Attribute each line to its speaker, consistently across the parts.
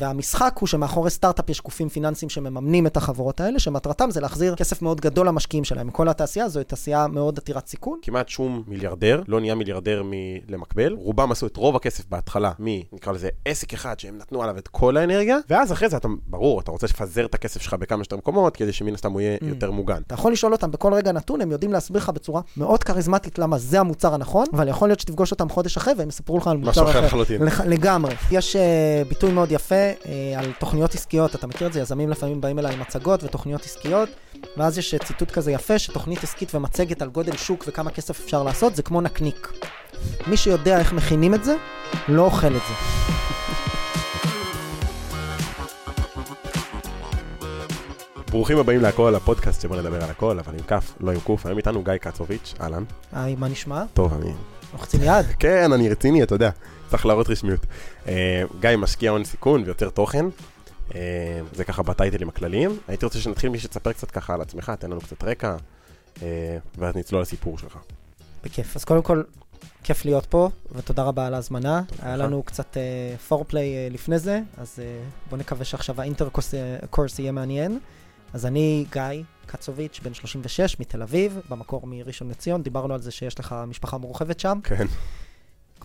Speaker 1: והמשחק הוא שמאחורי סטארט-אפ יש גופים פיננסיים שמממנים את החברות האלה, שמטרתם זה להחזיר כסף מאוד גדול למשקיעים שלהם. כל התעשייה הזו היא תעשייה מאוד עתירת סיכון.
Speaker 2: כמעט שום מיליארדר לא נהיה מיליארדר למקבל. רובם עשו את רוב הכסף בהתחלה מ, נקרא לזה, עסק אחד שהם נתנו עליו את כל האנרגיה, ואז אחרי זה אתה, ברור, אתה רוצה לפזר את הכסף שלך בכמה שיותר מקומות, כדי שמן הסתם הוא יהיה mm. יותר מוגן.
Speaker 1: אתה יכול לשאול אותם בכל רגע נתון, הם יודעים להסביר לך בצורה מאוד כריזמטית למה זה המוצר הנכון, אבל יכול להיות שתפגוש אותם חודש אחרי והם יספרו לך על מוצר אחר. לגמרי. יש uh, ביטוי מאוד יפה uh, על תוכניות עסקיות, אתה מכיר את זה? יזמים לפעמים באים אליי עם מצגות ותוכניות עסקיות, ואז יש ציטוט כזה יפה, שתוכנית עסקית ומצגת על גודל שוק וכמה כסף אפשר לעשות, זה כמו נקניק. מי שיודע איך מכינים את זה, לא אוכל את זה.
Speaker 2: ברוכים הבאים להכל, הפודקאסט שבוא נדבר על הכל, אבל עם כף, לא עם קוף. היום איתנו גיא קצוביץ', אהלן.
Speaker 1: היי, מה נשמע?
Speaker 2: טוב, אני...
Speaker 1: לוחצים יד?
Speaker 2: כן, אני רציני, אתה יודע. צריך להראות רשמיות. אה, גיא משקיע הון סיכון ויוצר תוכן. אה, זה ככה בטייטלים הכלליים. הייתי רוצה שנתחיל מי שתספר קצת ככה על עצמך, תן לנו קצת רקע, אה, ואז נצלול לסיפור שלך.
Speaker 1: בכיף. אז קודם כל, כיף להיות פה, ותודה רבה על ההזמנה. היה לנו קצת פורפליי לפני זה, אז בואו נקווה שעכשיו האינטרקורס יהיה מעניין. אז אני גיא קצוביץ', בן 36, מתל אביב, במקור מראשון לציון. דיברנו על זה שיש לך משפחה מורחבת שם.
Speaker 2: כן.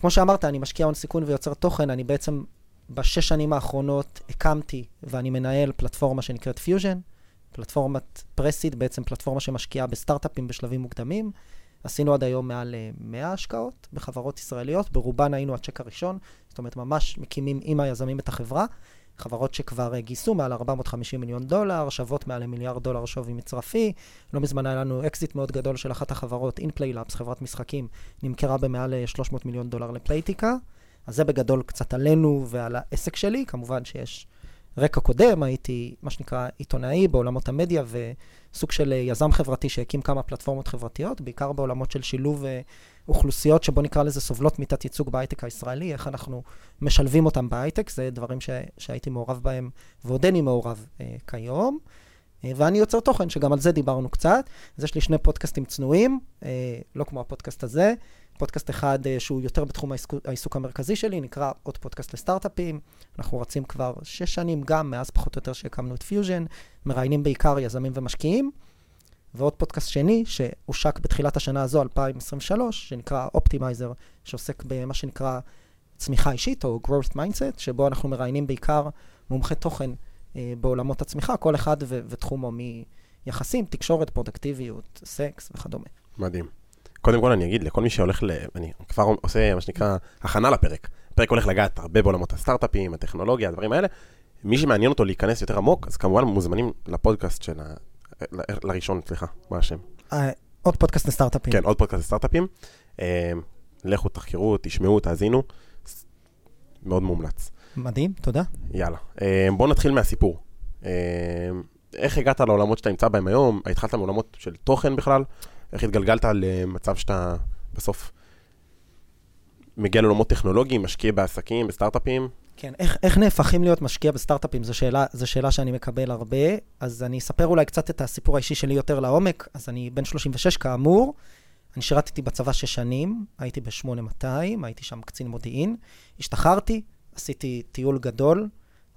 Speaker 1: כמו שאמרת, אני משקיע הון סיכון ויוצר תוכן, אני בעצם בשש שנים האחרונות הקמתי ואני מנהל פלטפורמה שנקראת פיוז'ן, פלטפורמת pre-seed, בעצם פלטפורמה שמשקיעה בסטארט-אפים בשלבים מוקדמים. עשינו עד היום מעל 100 השקעות בחברות ישראליות, ברובן היינו הצ'ק הראשון, זאת אומרת ממש מקימים עם היזמים את החברה. חברות שכבר גייסו מעל 450 מיליון דולר, שוות מעל למיליארד דולר שווי מצרפי. לא מזמן היה לנו אקזיט מאוד גדול של אחת החברות, InnPlay Labs, חברת משחקים, נמכרה במעל 300 מיליון דולר ל Playtika. אז זה בגדול קצת עלינו ועל העסק שלי. כמובן שיש רקע קודם, הייתי מה שנקרא עיתונאי בעולמות המדיה וסוג של יזם חברתי שהקים כמה פלטפורמות חברתיות, בעיקר בעולמות של שילוב אוכלוסיות שבוא נקרא לזה סובלות מתת ייצוג בהייטק הישראלי, איך אנחנו משלבים אותם בהייטק, זה דברים ש, שהייתי מעורב בהם ועודני מעורב אה, כיום. אה, ואני יוצר תוכן, שגם על זה דיברנו קצת. אז יש לי שני פודקאסטים צנועים, אה, לא כמו הפודקאסט הזה. פודקאסט אחד אה, שהוא יותר בתחום העיסוק, המרכזי שלי, נקרא עוד פודקאסט לסטארט-אפים. אנחנו רצים כבר שש שנים גם, מאז פחות או יותר שהקמנו את פיוז'ן, מראיינים בעיקר יזמים ומשקיעים. ועוד פודקאסט שני, שהושק בתחילת השנה הזו, 2023, שנקרא Optimizer, שעוסק במה שנקרא צמיחה אישית, או growth mindset, שבו אנחנו מראיינים בעיקר מומחי תוכן אה, בעולמות הצמיחה, כל אחד ו- ותחומו מיחסים, תקשורת, פרודקטיביות, סקס וכדומה.
Speaker 2: מדהים. קודם כל אני אגיד לכל מי שהולך ל... אני כבר עושה מה שנקרא הכנה לפרק. הפרק הולך לגעת הרבה בעולמות הסטארט-אפים, הטכנולוגיה, הדברים האלה. מי שמעניין אותו להיכנס יותר עמוק, אז כמובן מוזמנים לפודקאסט של ה... לראשון, סליחה, מה השם?
Speaker 1: אה, עוד פודקאסט לסטארט-אפים.
Speaker 2: כן, עוד פודקאסט לסטארט-אפים. אה, לכו, תחקרו, תשמעו, תאזינו. מאוד מומלץ.
Speaker 1: מדהים, תודה.
Speaker 2: יאללה. אה, בואו נתחיל מהסיפור. איך הגעת לעולמות שאתה נמצא בהם היום? התחלת מעולמות של תוכן בכלל? איך התגלגלת למצב שאתה בסוף מגיע לעולמות טכנולוגיים, משקיע בעסקים, בסטארט-אפים?
Speaker 1: כן, איך, איך נהפכים להיות משקיע בסטארט-אפים? זו שאלה, זו שאלה שאני מקבל הרבה. אז אני אספר אולי קצת את הסיפור האישי שלי יותר לעומק. אז אני בן 36 כאמור. אני שירתתי בצבא שש שנים, הייתי ב-8200, הייתי שם קצין מודיעין. השתחררתי, עשיתי טיול גדול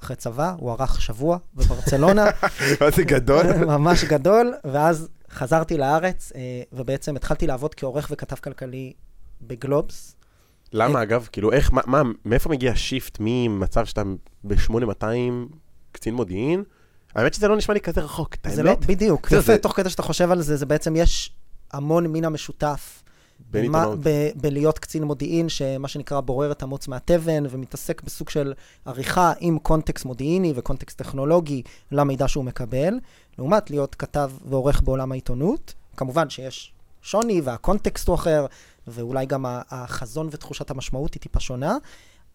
Speaker 1: אחרי צבא, הוא ארך שבוע בברצלונה.
Speaker 2: מה זה גדול?
Speaker 1: ממש גדול, ואז חזרתי לארץ, אה, ובעצם התחלתי לעבוד כעורך וכתב כלכלי בגלובס.
Speaker 2: למה, אגב? כאילו, איך, מה, מה, מאיפה מגיע השיפט ממצב שאתה ב-8200 קצין מודיעין? האמת שזה לא נשמע לי כזה רחוק, את האמת?
Speaker 1: זה לא, בדיוק. זה יפה, תוך כדי שאתה חושב על זה, זה בעצם יש המון מן המשותף. בלהיות קצין מודיעין, שמה שנקרא בורר את המוץ מהתבן, ומתעסק בסוג של עריכה עם קונטקסט מודיעיני וקונטקסט טכנולוגי למידע שהוא מקבל, לעומת להיות כתב ועורך בעולם העיתונות. כמובן שיש שוני והקונטקסט הוא אחר, ואולי גם החזון ותחושת המשמעות היא טיפה שונה.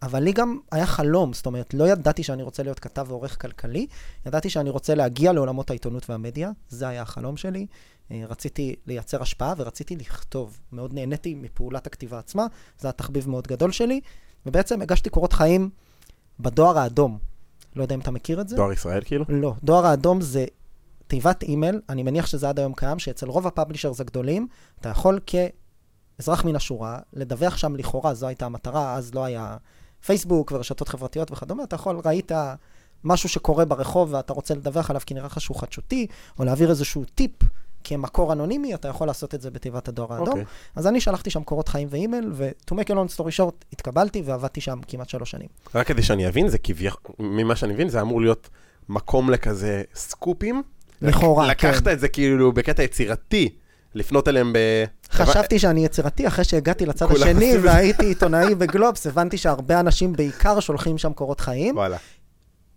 Speaker 1: אבל לי גם היה חלום, זאת אומרת, לא ידעתי שאני רוצה להיות כתב ועורך כלכלי, ידעתי שאני רוצה להגיע לעולמות העיתונות והמדיה, זה היה החלום שלי. אה, רציתי לייצר השפעה ורציתי לכתוב. מאוד נהניתי מפעולת הכתיבה עצמה, זה היה תחביב מאוד גדול שלי, ובעצם הגשתי קורות חיים בדואר האדום. לא יודע אם אתה מכיר את זה.
Speaker 2: דואר ישראל כאילו?
Speaker 1: לא. דואר האדום זה תיבת אימייל, אני מניח שזה עד היום קיים, שאצל רוב הפאבלישרס הגדולים, אתה יכול כאזרח מן השורה, לדווח שם לכאורה, זו הייתה המטרה, אז לא היה פייסבוק ורשתות חברתיות וכדומה, אתה יכול, ראית משהו שקורה ברחוב ואתה רוצה לדווח עליו כי נראה לך שהוא חדשותי, או להעביר איזשהו טיפ כמקור אנונימי, אתה יכול לעשות את זה בתיבת הדואר האדום.
Speaker 2: אוקיי.
Speaker 1: אז אני שלחתי שם קורות חיים ואימייל, ו-to make a long story short, התקבלתי ועבדתי שם כמעט שלוש שנים.
Speaker 2: רק כדי שאני אבין, זה כביכול, ממה שאני מבין, זה אמור להיות מקום לכזה סקופים.
Speaker 1: לכאורה,
Speaker 2: לקחת
Speaker 1: כן.
Speaker 2: את זה כאילו בקטע יצירתי, לפנות אליהם ב...
Speaker 1: חשבתי שאני יצירתי, אחרי שהגעתי לצד השני. והייתי עיתונאי בגלובס, הבנתי שהרבה אנשים בעיקר שולחים שם קורות חיים.
Speaker 2: וואלה.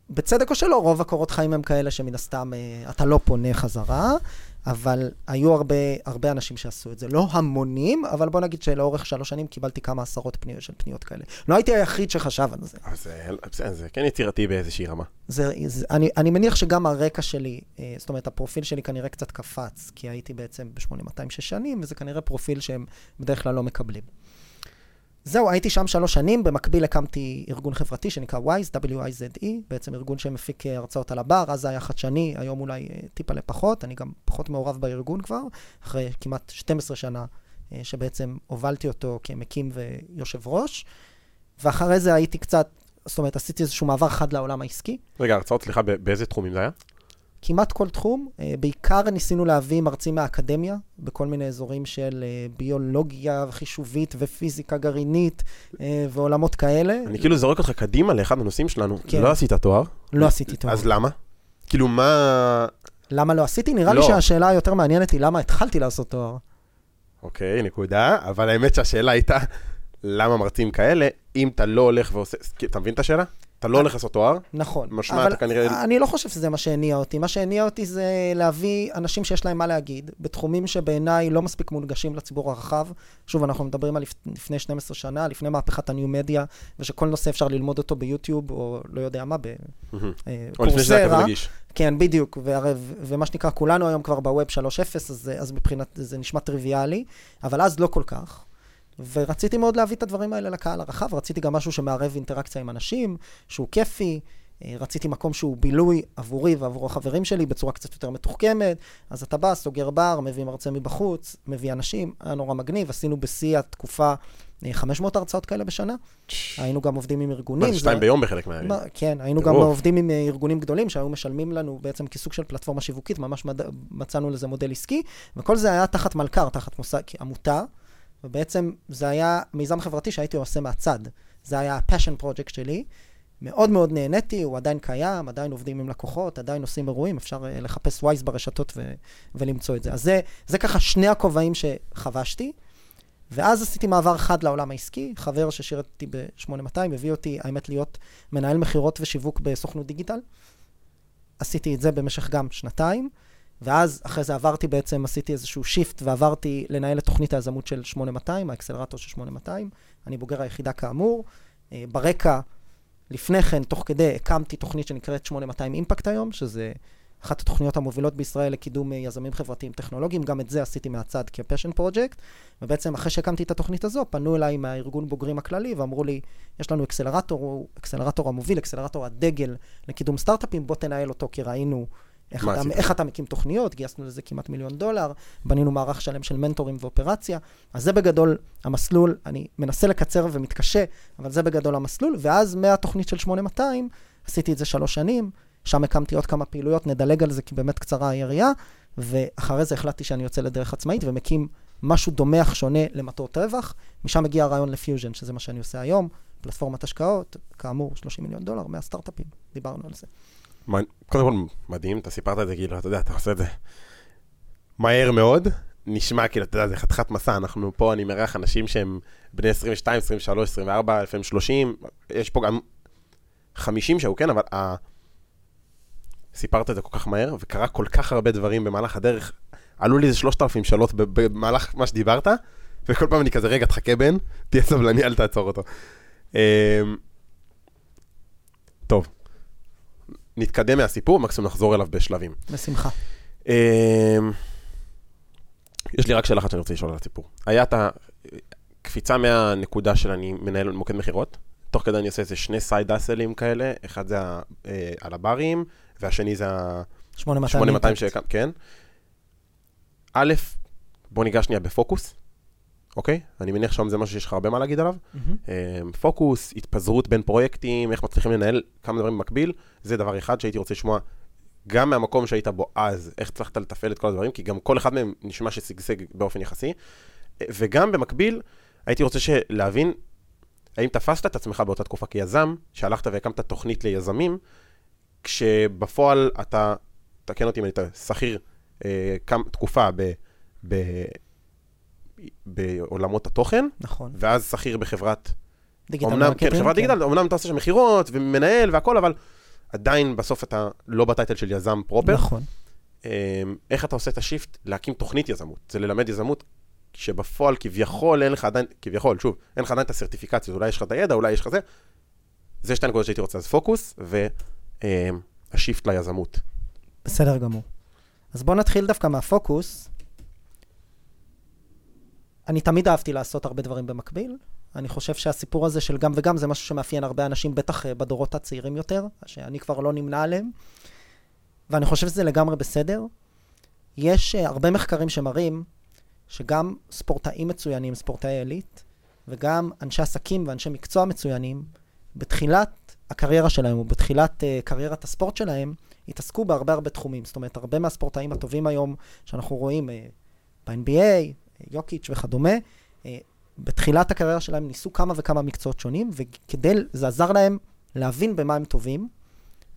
Speaker 1: בצדק או שלא, רוב הקורות חיים הם כאלה שמן הסתם אה, אתה לא פונה חזרה, אבל היו הרבה, הרבה אנשים שעשו את זה. לא המונים, אבל בוא נגיד שלאורך שלוש שנים קיבלתי כמה עשרות פניות של פניות כאלה. לא הייתי היחיד שחשב על זה.
Speaker 2: אז זה- זה כן יצירתי באיזושהי רמה.
Speaker 1: זה, זה, אני, אני מניח שגם הרקע שלי, אה, זאת אומרת, הפרופיל שלי כנראה קצת קפץ, כי הייתי בעצם ב-8200 שש שנים, וזה כנראה פרופיל שהם בדרך כלל לא מקבלים. זהו, הייתי שם שלוש שנים, במקביל הקמתי ארגון חברתי שנקרא WISE, W-I-Z-E, בעצם ארגון שמפיק אה, הרצאות על הבר, אז זה היה חדשני, היום אולי אה, טיפה לפחות, אני גם פחות מעורב בארגון כבר, אחרי כמעט 12 שנה אה, שבעצם הובלתי אותו כמקים ויושב ראש, ואחרי זה הייתי קצת, זאת אומרת, עשיתי איזשהו מעבר חד לעולם העסקי.
Speaker 2: רגע, הרצאות, סליחה, באיזה תחומים זה היה?
Speaker 1: כמעט כל תחום. אה, בעיקר ניסינו להביא מרצים מהאקדמיה, בכל מיני אזורים של אה, ביולוגיה חישובית ופיזיקה גרעינית אה, ועולמות כאלה.
Speaker 2: אני כאילו זורק אותך קדימה לאחד הנושאים שלנו.
Speaker 1: כן.
Speaker 2: לא עשית תואר.
Speaker 1: לא עשיתי תואר.
Speaker 2: אז למה? כאילו, מה...
Speaker 1: למה לא עשיתי? נראה לי
Speaker 2: לא.
Speaker 1: שהשאלה היותר מעניינת היא למה התחלתי לעשות תואר.
Speaker 2: אוקיי, נקודה. אבל האמת שהשאלה הייתה, למה מרצים כאלה, אם אתה לא הולך ועושה... אתה מבין את השאלה? אתה לא הולך לעשות תואר,
Speaker 1: נכון.
Speaker 2: משמע אתה כנראה-
Speaker 1: אני לא חושב שזה מה שהניע אותי. מה שהניע אותי זה להביא אנשים שיש להם מה להגיד, בתחומים שבעיניי לא מספיק מונגשים לציבור הרחב. שוב, אנחנו מדברים על לפ- לפני 12 שנה, לפני מהפכת הניו מדיה, ושכל נושא אפשר ללמוד אותו ביוטיוב, או לא יודע מה, בקורסרה.
Speaker 2: רגיש.
Speaker 1: כן, בדיוק, והרי, ומה שנקרא, כולנו היום כבר בווב 3.0, אז, אז מבחינת, זה נשמע טריוויאלי, אבל אז לא כל כך. ורציתי מאוד להביא את הדברים האלה לקהל הרחב, רציתי גם משהו שמערב אינטראקציה עם אנשים, שהוא כיפי, אה, רציתי מקום שהוא בילוי עבורי ועבור החברים שלי בצורה קצת יותר מתוחכמת, אז אתה בא, סוגר בר, מביא מרצה מבחוץ, מביא אנשים, היה נורא מגניב, עשינו בשיא התקופה אה, 500 הרצאות כאלה בשנה, היינו גם עובדים עם ארגונים.
Speaker 2: מה, זה- שתיים ביום בחלק מהימים.
Speaker 1: מה, כן, היינו גם. עובדים עם אה, ארגונים גדולים שהיו משלמים לנו בעצם כסוג של פלטפורמה שיווקית, ממש. מצאנו לזה מודל עסקי, וכל זה היה תחת מלכ"ר, תחת מושג, עמותה, ובעצם זה היה מיזם חברתי שהייתי עושה מהצד. זה היה ה-passion project שלי. מאוד מאוד נהניתי, הוא עדיין קיים, עדיין עובדים עם לקוחות, עדיין עושים אירועים, אפשר uh, לחפש ווייז ברשתות ו- ולמצוא את זה. אז זה, זה ככה שני הכובעים שחבשתי, ואז עשיתי מעבר חד לעולם העסקי, חבר ששירת איתי ב-8200, הביא אותי, האמת, להיות מנהל מכירות ושיווק בסוכנות דיגיטל. עשיתי את זה במשך גם שנתיים, ואז אחרי זה עברתי בעצם, עשיתי איזשהו shift ועברתי לנהל את תוכנית היזמות של 8200, האקסלרטור של 8200. אני בוגר היחידה כאמור. אה, ברקע, לפני כן, תוך כדי, הקמתי תוכנית שנקראת 8200 Impact היום, שזה אחת התוכניות המובילות בישראל לקידום אה, יזמים חברתיים טכנולוגיים. גם את זה עשיתי מהצד כפשן פרויקט. ובעצם אחרי שהקמתי את התוכנית הזו, פנו אליי מהארגון בוגרים הכללי ואמרו לי, יש לנו אקסלרטור, הוא אקסלרטור המוביל, אקסלרטור הדגל לקידום סטארט-אפים, בוא תנהל אותו, כי ראינו איך אתה? איך אתה מקים תוכניות, גייסנו לזה כמעט מיליון דולר, בנינו מערך שלם של מנטורים ואופרציה. אז זה בגדול המסלול, אני מנסה לקצר ומתקשה, אבל זה בגדול המסלול, ואז מהתוכנית של 8200, עשיתי את זה שלוש שנים, שם הקמתי עוד כמה פעילויות, נדלג על זה כי באמת קצרה היריעה, ואחרי זה החלטתי שאני יוצא לדרך עצמאית ומקים משהו דומה אך שונה למטרות רווח. משם מגיע הרעיון לפיוז'ן, שזה מה שאני עושה היום, פלטפורמת השקעות, כאמור, 30 מיליון דולר, 100 סטארט-אפים, דיברנו על זה.
Speaker 2: קודם כל, מדהים, אתה סיפרת את זה, כאילו, אתה יודע, אתה עושה את זה מהר מאוד. נשמע כאילו, אתה יודע, זה חתיכת מסע, אנחנו פה, אני מארח אנשים שהם בני 22, 23, 24, לפעמים 30, יש פה גם 50 שהיו, כן, אבל ה... סיפרת את זה כל כך מהר, וקרה כל כך הרבה דברים במהלך הדרך. עלו לי איזה 3,000 שאלות במהלך מה שדיברת, וכל פעם אני כזה, רגע, תחכה בן, תהיה סבלני, אל תעצור אותו. אמ, טוב, נתקדם מהסיפור, מקסימום נחזור אליו בשלבים.
Speaker 1: בשמחה.
Speaker 2: אמ, יש לי רק שאלה אחת שאני רוצה לשאול על הסיפור. היה את הקפיצה מהנקודה של אני מנהל מוקד מכירות, תוך כדי אני עושה איזה שני סייד אסלים כאלה, אחד זה אה, על הברים, והשני זה ה...
Speaker 1: 8200
Speaker 2: 8200
Speaker 1: אימפקט.
Speaker 2: שהקמת, כן. א', בוא ניגש שנייה בפוקוס. אוקיי? אני מניח שם זה משהו שיש לך הרבה מה להגיד עליו. אמ, פוקוס, התפזרות בין פרויקטים, איך מצליחים לנהל כמה דברים במקביל, זה דבר אחד שהייתי רוצה לשמוע גם מהמקום שהיית בו אז, איך הצלחת לתפעל את כל הדברים, כי גם כל אחד מהם נשמע ששגשג באופן יחסי. וגם במקביל, הייתי רוצה להבין, האם תפסת את עצמך באותה תקופה כיזם, שהלכת והקמת תוכנית ליזמים, כשבפועל אתה, תקן אותי אם אני טועה, שכיר אה, כמה- תקופה ב... ב בעולמות התוכן,
Speaker 1: נכון.
Speaker 2: ואז שכיר בחברת
Speaker 1: דיגיטל
Speaker 2: אמנם,
Speaker 1: marketing,
Speaker 2: כן, חברת דיגיטל, אמנם אתה עושה שם מכירות ומנהל והכל, אבל עדיין בסוף אתה לא בטייטל של יזם פרופר.
Speaker 1: נכון.
Speaker 2: אמ, איך אתה עושה את השיפט להקים תוכנית יזמות? זה ללמד יזמות שבפועל כביכול אין לך עדיין, כביכול, שוב, אין לך עדיין את הסרטיפיקציות, אולי יש לך את הידע, אולי יש לך זה. זה שתי נקודות שהייתי רוצה, אז פוקוס והשיפט ליזמות.
Speaker 1: בסדר גמור. אז בואו נתחיל דווקא מהפוקוס. אני תמיד אהבתי לעשות הרבה דברים במקביל. אני חושב שהסיפור הזה של גם וגם זה משהו שמאפיין הרבה אנשים, בטח אה, בדורות הצעירים יותר, שאני כבר לא נמנה עליהם. ואני חושב שזה לגמרי בסדר. יש uh, הרבה מחקרים שמראים שגם ספורטאים מצוינים, ספורטאי עילית, וגם אנשי עסקים ואנשי מקצוע מצוינים, בתחילת הקריירה שלהם, או בתחילת uh, קריירת הספורט שלהם, התעסקו בהרבה הרבה תחומים. זאת אומרת, הרבה מהספורטאים הטובים היום, שאנחנו רואים uh, ב-NBA, יוקיץ' וכדומה, uh, בתחילת הקריירה שלהם ניסו כמה וכמה מקצועות שונים, וכדי, זה עזר להם להבין במה הם טובים,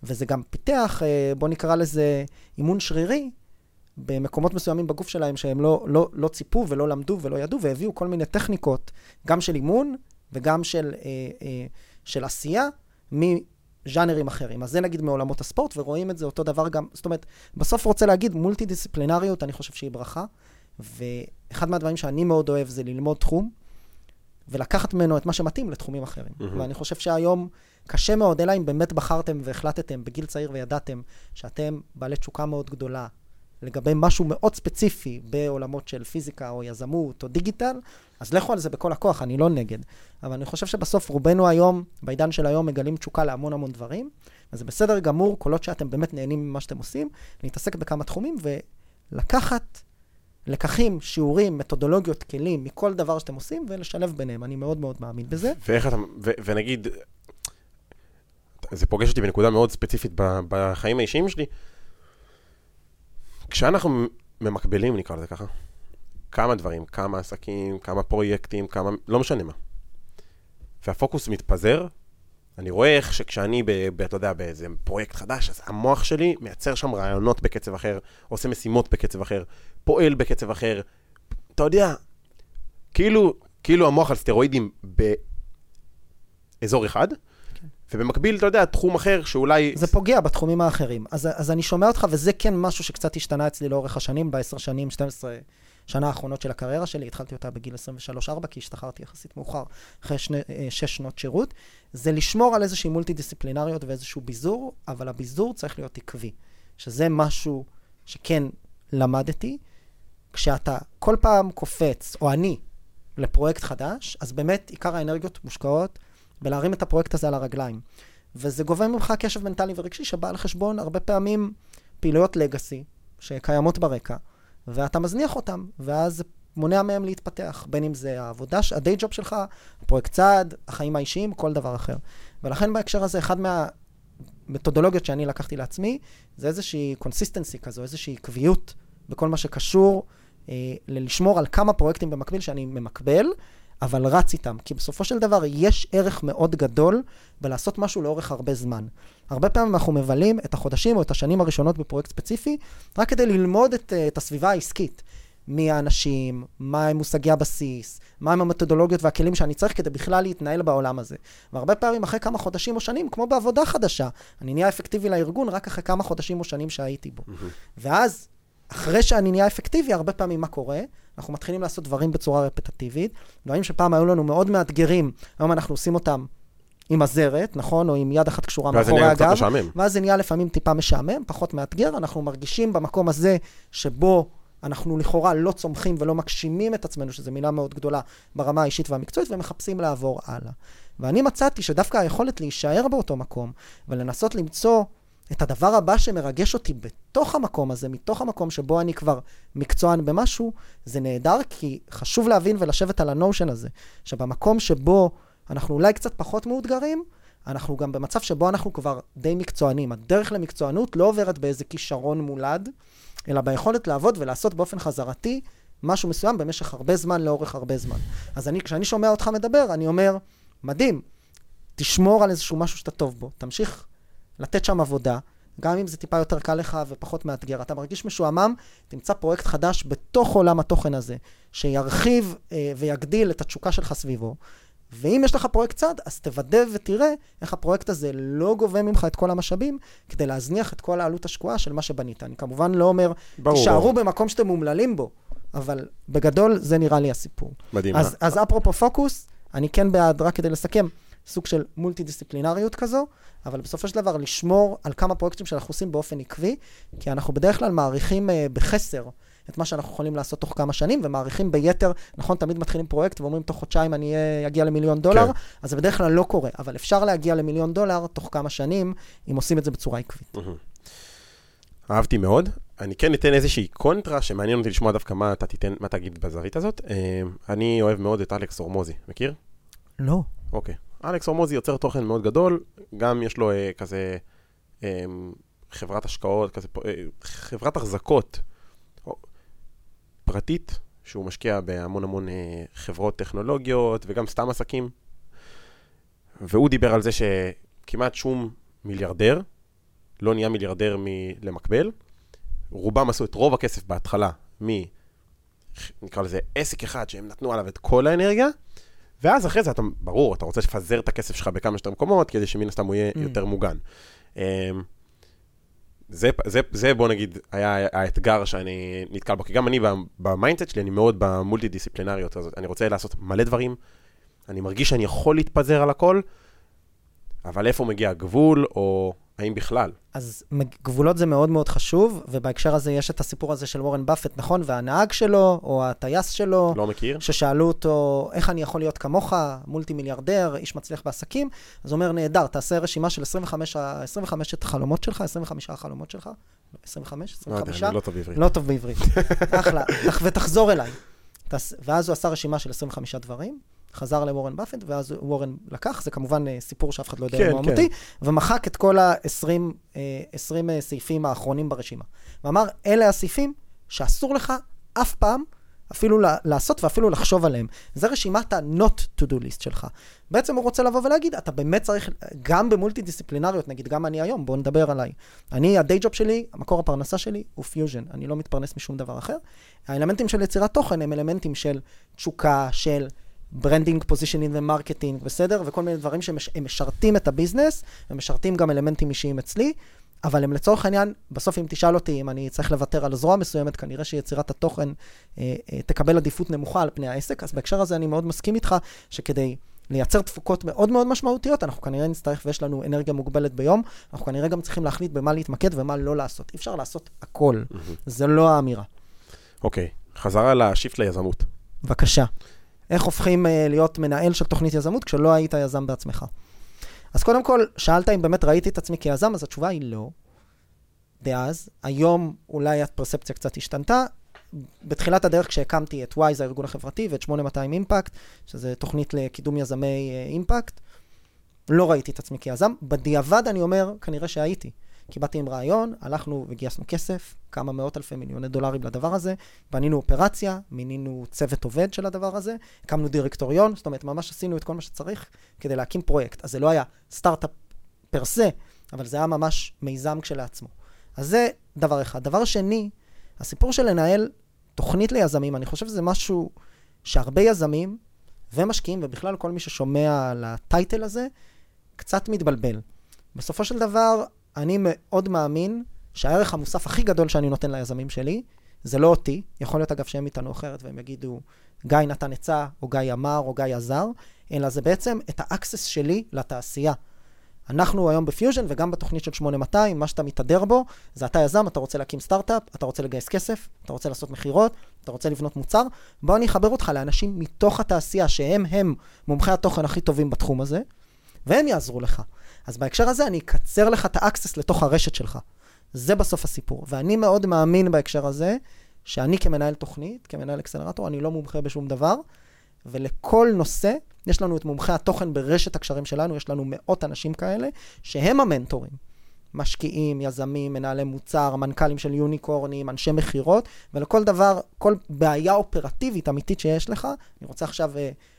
Speaker 1: וזה גם פיתח, uh, בוא נקרא לזה אימון שרירי, במקומות מסוימים בגוף שלהם שהם לא, לא, לא ציפו ולא למדו ולא ידעו, והביאו כל מיני טכניקות, גם של אימון וגם של, אה, אה, של עשייה, מז'אנרים אחרים. אז זה נגיד מעולמות הספורט, ורואים את זה אותו דבר גם, זאת אומרת, בסוף רוצה להגיד, מולטי דיסציפלינריות, אני חושב שהיא ברכה, ואחד מהדברים שאני מאוד אוהב זה ללמוד תחום, ולקחת ממנו את מה שמתאים לתחומים אחרים. Mm-hmm. ואני חושב שהיום קשה מאוד, אלא אם באמת בחרתם והחלטתם בגיל צעיר וידעתם שאתם בעלי תשוקה מאוד גדולה לגבי משהו מאוד ספציפי בעולמות של פיזיקה או יזמות או דיגיטל, אז לכו על זה בכל הכוח, אני לא נגד. אבל אני חושב שבסוף רובנו היום, בעידן של היום, מגלים תשוקה להמון המון דברים, אז זה בסדר גמור, כל עוד שאתם באמת נהנים ממה שאתם עושים, להתעסק בכמה תחומים ולקחת לקחים, שיעורים, מתודולוגיות, כלים, מכל דבר שאתם עושים, ולשלב ביניהם. אני מאוד מאוד מאמין בזה.
Speaker 2: ואיך אתה, ו, ונגיד, זה פוגש אותי בנקודה מאוד ספציפית ב- בחיים האישיים שלי. כשאנחנו ממקבלים, נקרא לזה ככה, כמה דברים, כמה עסקים, כמה פרויקטים, כמה, לא משנה מה. והפוקוס מתפזר, אני רואה איך שכשאני, ב, ב, אתה יודע, באיזה פרויקט חדש, אז המוח שלי מייצר שם רעיונות בקצב אחר, עושה משימות בקצב אחר, פועל בקצב אחר. אתה יודע, כאילו, כאילו המוח על סטרואידים באזור אחד, ובמקביל, אתה יודע, תחום אחר שאולי...
Speaker 1: זה פוגע בתחומים האחרים. אז, אז אני שומע אותך, וזה כן משהו שקצת השתנה אצלי לאורך השנים, בעשר שנים, 12 שנה האחרונות של הקריירה שלי. התחלתי אותה בגיל 23-4, כי השתחררתי יחסית מאוחר, אחרי שני, אה, שש שנות שירות. זה לשמור על איזושהי מולטי דיסציפלינריות ואיזשהו ביזור, אבל הביזור צריך להיות עקבי. שזה משהו שכן למדתי. כשאתה כל פעם קופץ, או אני, לפרויקט חדש, אז באמת עיקר האנרגיות מושקעות בלהרים את הפרויקט הזה על הרגליים. וזה גובה ממך קשב מנטלי ורגשי שבא על חשבון הרבה פעמים פעילויות לגאסי שקיימות ברקע, ואתה מזניח אותם, ואז זה מונע מהם להתפתח, בין אם זה העבודה, ה day job שלך, הפרויקט צד, החיים האישיים, כל דבר אחר. ולכן בהקשר הזה, אחד מהמתודולוגיות שאני לקחתי לעצמי, זה איזושהי consistency כזו, איזושהי עקביות בכל מה שקשור אה, ללשמור על כמה פרויקטים במקביל שאני ממקבל, אבל רץ איתם. כי בסופו של דבר יש ערך מאוד גדול בלעשות משהו לאורך הרבה זמן. הרבה פעמים אנחנו מבלים את החודשים או את השנים הראשונות בפרויקט ספציפי, רק כדי ללמוד את, אה, את הסביבה העסקית. מי האנשים, מהם מושגי הבסיס, מהם המתודולוגיות והכלים שאני צריך כדי בכלל להתנהל בעולם הזה. והרבה פעמים אחרי כמה חודשים או שנים, כמו בעבודה חדשה, אני נהיה אפקטיבי לארגון רק אחרי כמה חודשים או שנים שהייתי בו. ואז, אחרי שאני נהיה אפקטיבי, הרבה פעמים מה קורה? אנחנו מתחילים לעשות דברים בצורה רפטטיבית, דברים שפעם היו לנו מאוד מאתגרים, היום אנחנו עושים אותם עם הזרת, נכון? או עם יד אחת קשורה מאחורי הגב. ואז זה נהיה לפעמים טיפה משעמם, פחות מאתגר, אנחנו מרגישים במקום הזה שבו אנחנו לכאורה לא צומחים ולא מגשימים את עצמנו, שזו מילה מאוד גדולה ברמה האישית והמקצועית, ומחפשים לעבור הלאה. ואני מצאתי שדווקא היכולת להישאר באותו מקום ולנסות למצוא את הדבר הבא שמרגש אותי בתוך המקום הזה, מתוך המקום שבו אני כבר מקצוען במשהו, זה נהדר, כי חשוב להבין ולשבת על הנושן הזה, שבמקום שבו אנחנו אולי קצת פחות מאותגרים, אנחנו גם במצב שבו אנחנו כבר די מקצוענים. הדרך למקצוענות לא עוברת באיזה כישרון מולד, אלא ביכולת לעבוד ולעשות באופן חזרתי משהו מסוים במשך הרבה זמן, לאורך הרבה זמן. אז אני, כשאני שומע אותך מדבר, אני אומר, מדהים, תשמור על איזשהו משהו שאתה טוב בו, תמשיך לתת שם עבודה, גם אם זה טיפה יותר קל לך ופחות מאתגר. אתה מרגיש משועמם, תמצא פרויקט חדש בתוך עולם התוכן הזה, שירחיב אה, ויגדיל את התשוקה שלך סביבו. ואם יש לך פרויקט צד, אז תוודא ותראה איך הפרויקט הזה לא גובה ממך את כל המשאבים, כדי להזניח את כל העלות השקועה של מה שבנית. אני כמובן לא אומר, ברור. תישארו במקום שאתם אומללים בו, אבל בגדול זה נראה לי הסיפור.
Speaker 2: מדהים.
Speaker 1: אז, אז אפרופו פוקוס, אני כן בעד, רק כדי לסכם, סוג של מולטי דיסציפלינריות כזו, אבל בסופו של דבר לשמור על כמה פרויקטים שאנחנו עושים באופן עקבי, כי אנחנו בדרך כלל מעריכים uh, בחסר את מה שאנחנו יכולים לעשות תוך כמה שנים, ומעריכים ביתר, נכון, תמיד מתחילים פרויקט ואומרים תוך חודשיים אני אגיע למיליון דולר, כן. אז זה בדרך כלל לא קורה, אבל אפשר להגיע למיליון דולר תוך כמה שנים, אם עושים את זה בצורה עקבית.
Speaker 2: אהבתי מאוד. אני כן אתן איזושהי קונטרה שמעניין אותי לשמוע דווקא מה אתה תיתן, מה תגיד בזווית הזאת. אה, אני אוהב מאוד את אלכס אורמוזי, מכיר?
Speaker 1: לא.
Speaker 2: אוקיי. אלכס אורמוזי יוצר תוכן מאוד גדול, גם יש לו אה, כזה אה, חברת השקעות, כזה, אה, חברת החזקות פרטית, שהוא משקיע בהמון המון אה, חברות טכנולוגיות וגם סתם עסקים. והוא דיבר על זה שכמעט שום מיליארדר לא נהיה מיליארדר מ- למקבל. רובם עשו את רוב הכסף בהתחלה מ... נקרא לזה עסק אחד שהם נתנו עליו את כל האנרגיה, ואז אחרי זה אתה, ברור, אתה רוצה לפזר את הכסף שלך בכמה שיותר מקומות, כדי שמן הסתם הוא יהיה ממ. יותר מוגן. אמ, זה, זה, זה בוא נגיד, היה האתגר שאני נתקל בו, כי גם אני ב mindset שלי, אני מאוד במולטי דיסציפלינריות הזאת, אני רוצה לעשות מלא דברים, אני מרגיש שאני יכול להתפזר על הכל, אבל איפה מגיע הגבול, או האם בכלל?
Speaker 1: אז גבולות זה מאוד מאוד חשוב, ובהקשר הזה יש את הסיפור הזה של וורן באפט, נכון? והנהג שלו, או הטייס שלו,
Speaker 2: לא מכיר.
Speaker 1: ששאלו אותו, איך אני יכול להיות כמוך, מולטי מיליארדר, איש מצליח בעסקים? אז הוא אומר, נהדר, תעשה רשימה של 25, 25 את החלומות שלך, 25 החלומות שלך. 25? 25?
Speaker 2: לא, לא טוב בעברית.
Speaker 1: לא טוב בעברית. אחלה, ותחזור אליי. ואז הוא עשה רשימה של 25 דברים. חזר לוורן באפט, ואז וורן לקח, זה כמובן אה, סיפור שאף אחד לא יודע כן, מה כן. ומחק את כל ה-20 אה, אה, סעיפים האחרונים ברשימה. ואמר, אלה הסעיפים שאסור לך אף פעם אפילו לעשות ואפילו לחשוב עליהם. זה רשימת ה-not to do list שלך. בעצם הוא רוצה לבוא ולהגיד, אתה באמת צריך, גם במולטי דיסציפלינריות, נגיד גם אני היום, בואו נדבר עליי. אני, ה day job שלי, מקור הפרנסה שלי הוא פיוז'ן, אני לא מתפרנס משום דבר אחר. האלמנטים של יצירת תוכן הם אלמנטים של תשוקה, של branding, positioning ו marketing, בסדר? וכל מיני דברים שהם משרתים את ה business, הם משרתים גם אלמנטים אישיים אצלי, אבל הם לצורך העניין, בסוף אם תשאל אותי אם אני צריך לוותר על זרוע מסוימת, כנראה שיצירת התוכן אה, אה, תקבל עדיפות נמוכה על פני העסק, אז בהקשר הזה אני מאוד מסכים איתך שכדי לייצר תפוקות מאוד מאוד משמעותיות, אנחנו כנראה נצטרך, ויש לנו אנרגיה מוגבלת ביום, אנחנו כנראה גם צריכים להחליט במה להתמקד ומה לא לעשות. אי אפשר לעשות הכל, mm-hmm. זה לא האמירה.
Speaker 2: אוקיי, okay. חזרה לשיפט ליזמות.
Speaker 1: בבקשה. איך הופכים uh, להיות מנהל של תוכנית יזמות כשלא היית יזם בעצמך. אז קודם כל, שאלת אם באמת ראיתי את עצמי כיזם, אז התשובה היא לא. דאז, היום אולי הפרספציה קצת השתנתה. בתחילת הדרך כשהקמתי את וואי, זה הארגון החברתי, ואת 8200 אימפקט, שזה תוכנית לקידום יזמי אימפקט, לא ראיתי את עצמי כיזם. בדיעבד אני אומר, כנראה שהייתי. כי באתי עם רעיון, הלכנו וגייסנו כסף, כמה מאות אלפי מיליוני דולרים לדבר הזה, בנינו אופרציה, מינינו צוות עובד של הדבר הזה, הקמנו דירקטוריון, זאת אומרת, ממש עשינו את כל מה שצריך כדי להקים פרויקט. אז זה לא היה סטארט-אפ פר סה, אבל זה היה ממש מיזם כשלעצמו. אז זה דבר אחד. דבר שני, הסיפור של לנהל תוכנית ליזמים, אני חושב שזה משהו שהרבה יזמים ומשקיעים, ובכלל כל מי ששומע על הטייטל הזה, קצת מתבלבל. בסופו של דבר, אני מאוד מאמין שהערך המוסף הכי גדול שאני נותן ליזמים שלי, זה לא אותי, יכול להיות אגב שהם איתנו אחרת והם יגידו, גיא נתן עצה, או גיא אמר, או גיא עזר, אלא זה בעצם את ה access שלי לתעשייה. אנחנו היום בפיוז'ן וגם בתוכנית של 8200, מה שאתה מתהדר בו, זה אתה יזם, אתה רוצה להקים סטארט-אפ, אתה רוצה לגייס כסף, אתה רוצה לעשות מכירות, אתה רוצה לבנות מוצר, בוא אני אחבר אותך לאנשים מתוך התעשייה שהם הם מומחי התוכן הכי טובים בתחום הזה, והם יעזרו לך. אז בהקשר הזה אני אקצר לך את ה access לתוך הרשת שלך. זה בסוף הסיפור. ואני מאוד מאמין בהקשר הזה, שאני כמנהל תוכנית, כמנהל אקסלרטור, אני לא מומחה בשום דבר, ולכל נושא, יש לנו את מומחי התוכן ברשת הקשרים שלנו, יש לנו מאות אנשים כאלה, שהם המנטורים. משקיעים, יזמים, מנהלי מוצר, מנכ"לים של יוניקורנים, אנשי מכירות, ולכל דבר, כל בעיה אופרטיבית אמיתית שיש לך, אני רוצה עכשיו uh,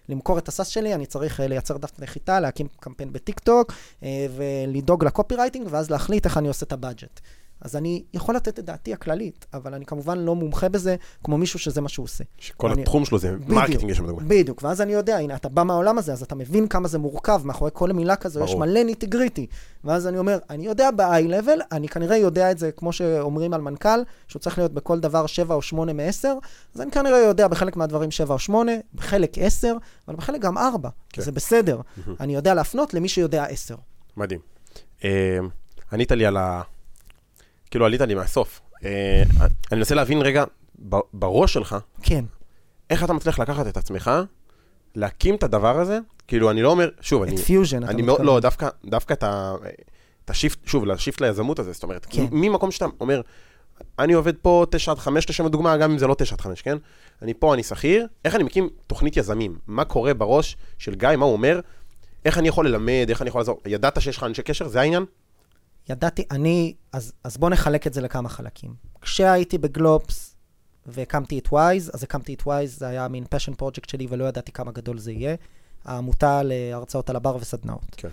Speaker 1: למכור את הסאס שלי, אני צריך uh, לייצר דף נחיתה, להקים קמפיין בטיק טוק, uh, ולדאוג ל copywriting, ואז להחליט איך אני עושה את ה budget. אז אני יכול לתת את דעתי הכללית, אבל אני כמובן לא מומחה בזה כמו מישהו שזה מה שהוא עושה.
Speaker 2: שכל
Speaker 1: אני...
Speaker 2: התחום שלו זה marketing, לשם דוגמא.
Speaker 1: בדיוק, ואז אני יודע, הנה, אתה בא מהעולם הזה, אז אתה מבין כמה זה מורכב, מאחורי כל מילה כזו יש מלא nitty gritty. ואז אני אומר, אני יודע ב-high level, אני כנראה יודע את זה, כמו שאומרים על מנכ"ל, שהוא צריך להיות בכל דבר 7 או 8 מ-10, אז אני כנראה יודע בחלק מהדברים 7 או 8, בחלק 10, אבל בחלק גם 4, כן. זה בסדר. אני יודע להפנות למי שיודע 10.
Speaker 2: מדהים. אה, ענית לי על ה... כאילו עלית לי מהסוף. אה, אני מנסה להבין רגע, בראש שלך,
Speaker 1: כן.
Speaker 2: איך אתה מצליח לקחת את עצמך, להקים את הדבר הזה, כאילו, אני לא אומר, שוב,
Speaker 1: אני... את פיוז'ן, אתה
Speaker 2: מתכוון. לא, דווקא, דווקא את ה... את ה shift, שוב, לה shift ליזמות הזה, זאת אומרת, כן. ממקום שאתה אומר, אני עובד פה 9 עד 5, לשם הדוגמה, גם אם זה לא 9 עד 5, כן? אני פה, אני שכיר, איך אני מקים תוכנית יזמים? מה קורה בראש של גיא, מה הוא אומר? איך אני יכול ללמד, איך אני יכול לעזור? ידעת שיש לך אנשי קשר? זה העניין?
Speaker 1: ידעתי, אני, אז, אז בואו נחלק את זה לכמה חלקים. כשהייתי בגלובס והקמתי את וויז, אז הקמתי את וויז, זה היה מין passion project שלי ולא ידעתי כמה גדול זה יהיה. העמותה להרצאות על הבר וסדנאות. כן.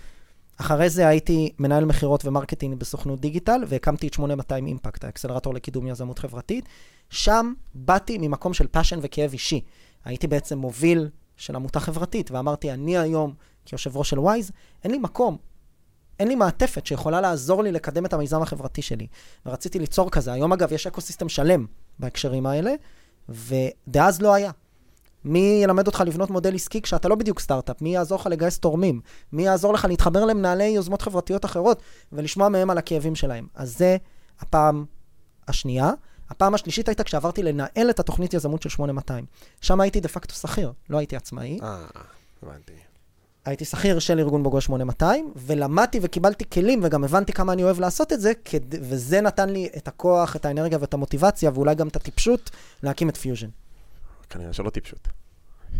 Speaker 1: אחרי זה הייתי מנהל מכירות ו marketing בסוכנות דיגיטל, והקמתי את 8200 אימפקט, האקסלרטור לקידום יזמות חברתית. שם באתי ממקום של passion וכאב אישי. הייתי בעצם מוביל של עמותה חברתית, ואמרתי, אני היום, כיושב ראש של וויז, אין לי מקום, אין לי מעטפת שיכולה לעזור לי לקדם את המיזם החברתי שלי. ורציתי ליצור כזה. היום, אגב, יש אקוסיסטם שלם בהקשרים האלה, ודאז לא היה. מי ילמד אותך לבנות מודל עסקי כשאתה לא בדיוק סטארט-אפ? מי יעזור לך לגייס תורמים? מי יעזור לך להתחבר למנהלי יוזמות חברתיות אחרות ולשמוע מהם על הכאבים שלהם? אז זה הפעם השנייה. הפעם השלישית הייתה כשעברתי לנהל את התוכנית יזמות של 8200. שם הייתי דה פקטו שכיר, לא הייתי עצמאי.
Speaker 2: אה, הבנתי.
Speaker 1: הייתי שכיר של ארגון בוגר 8200, ולמדתי וקיבלתי כלים, וגם הבנתי כמה אני אוהב לעשות את זה, כד... וזה נתן לי את הכוח, את האנרגיה ואת המוטיבציה, ואולי גם את הטיפשות, להקים את פיוז'ן.
Speaker 2: כנראה שלא טיפשות.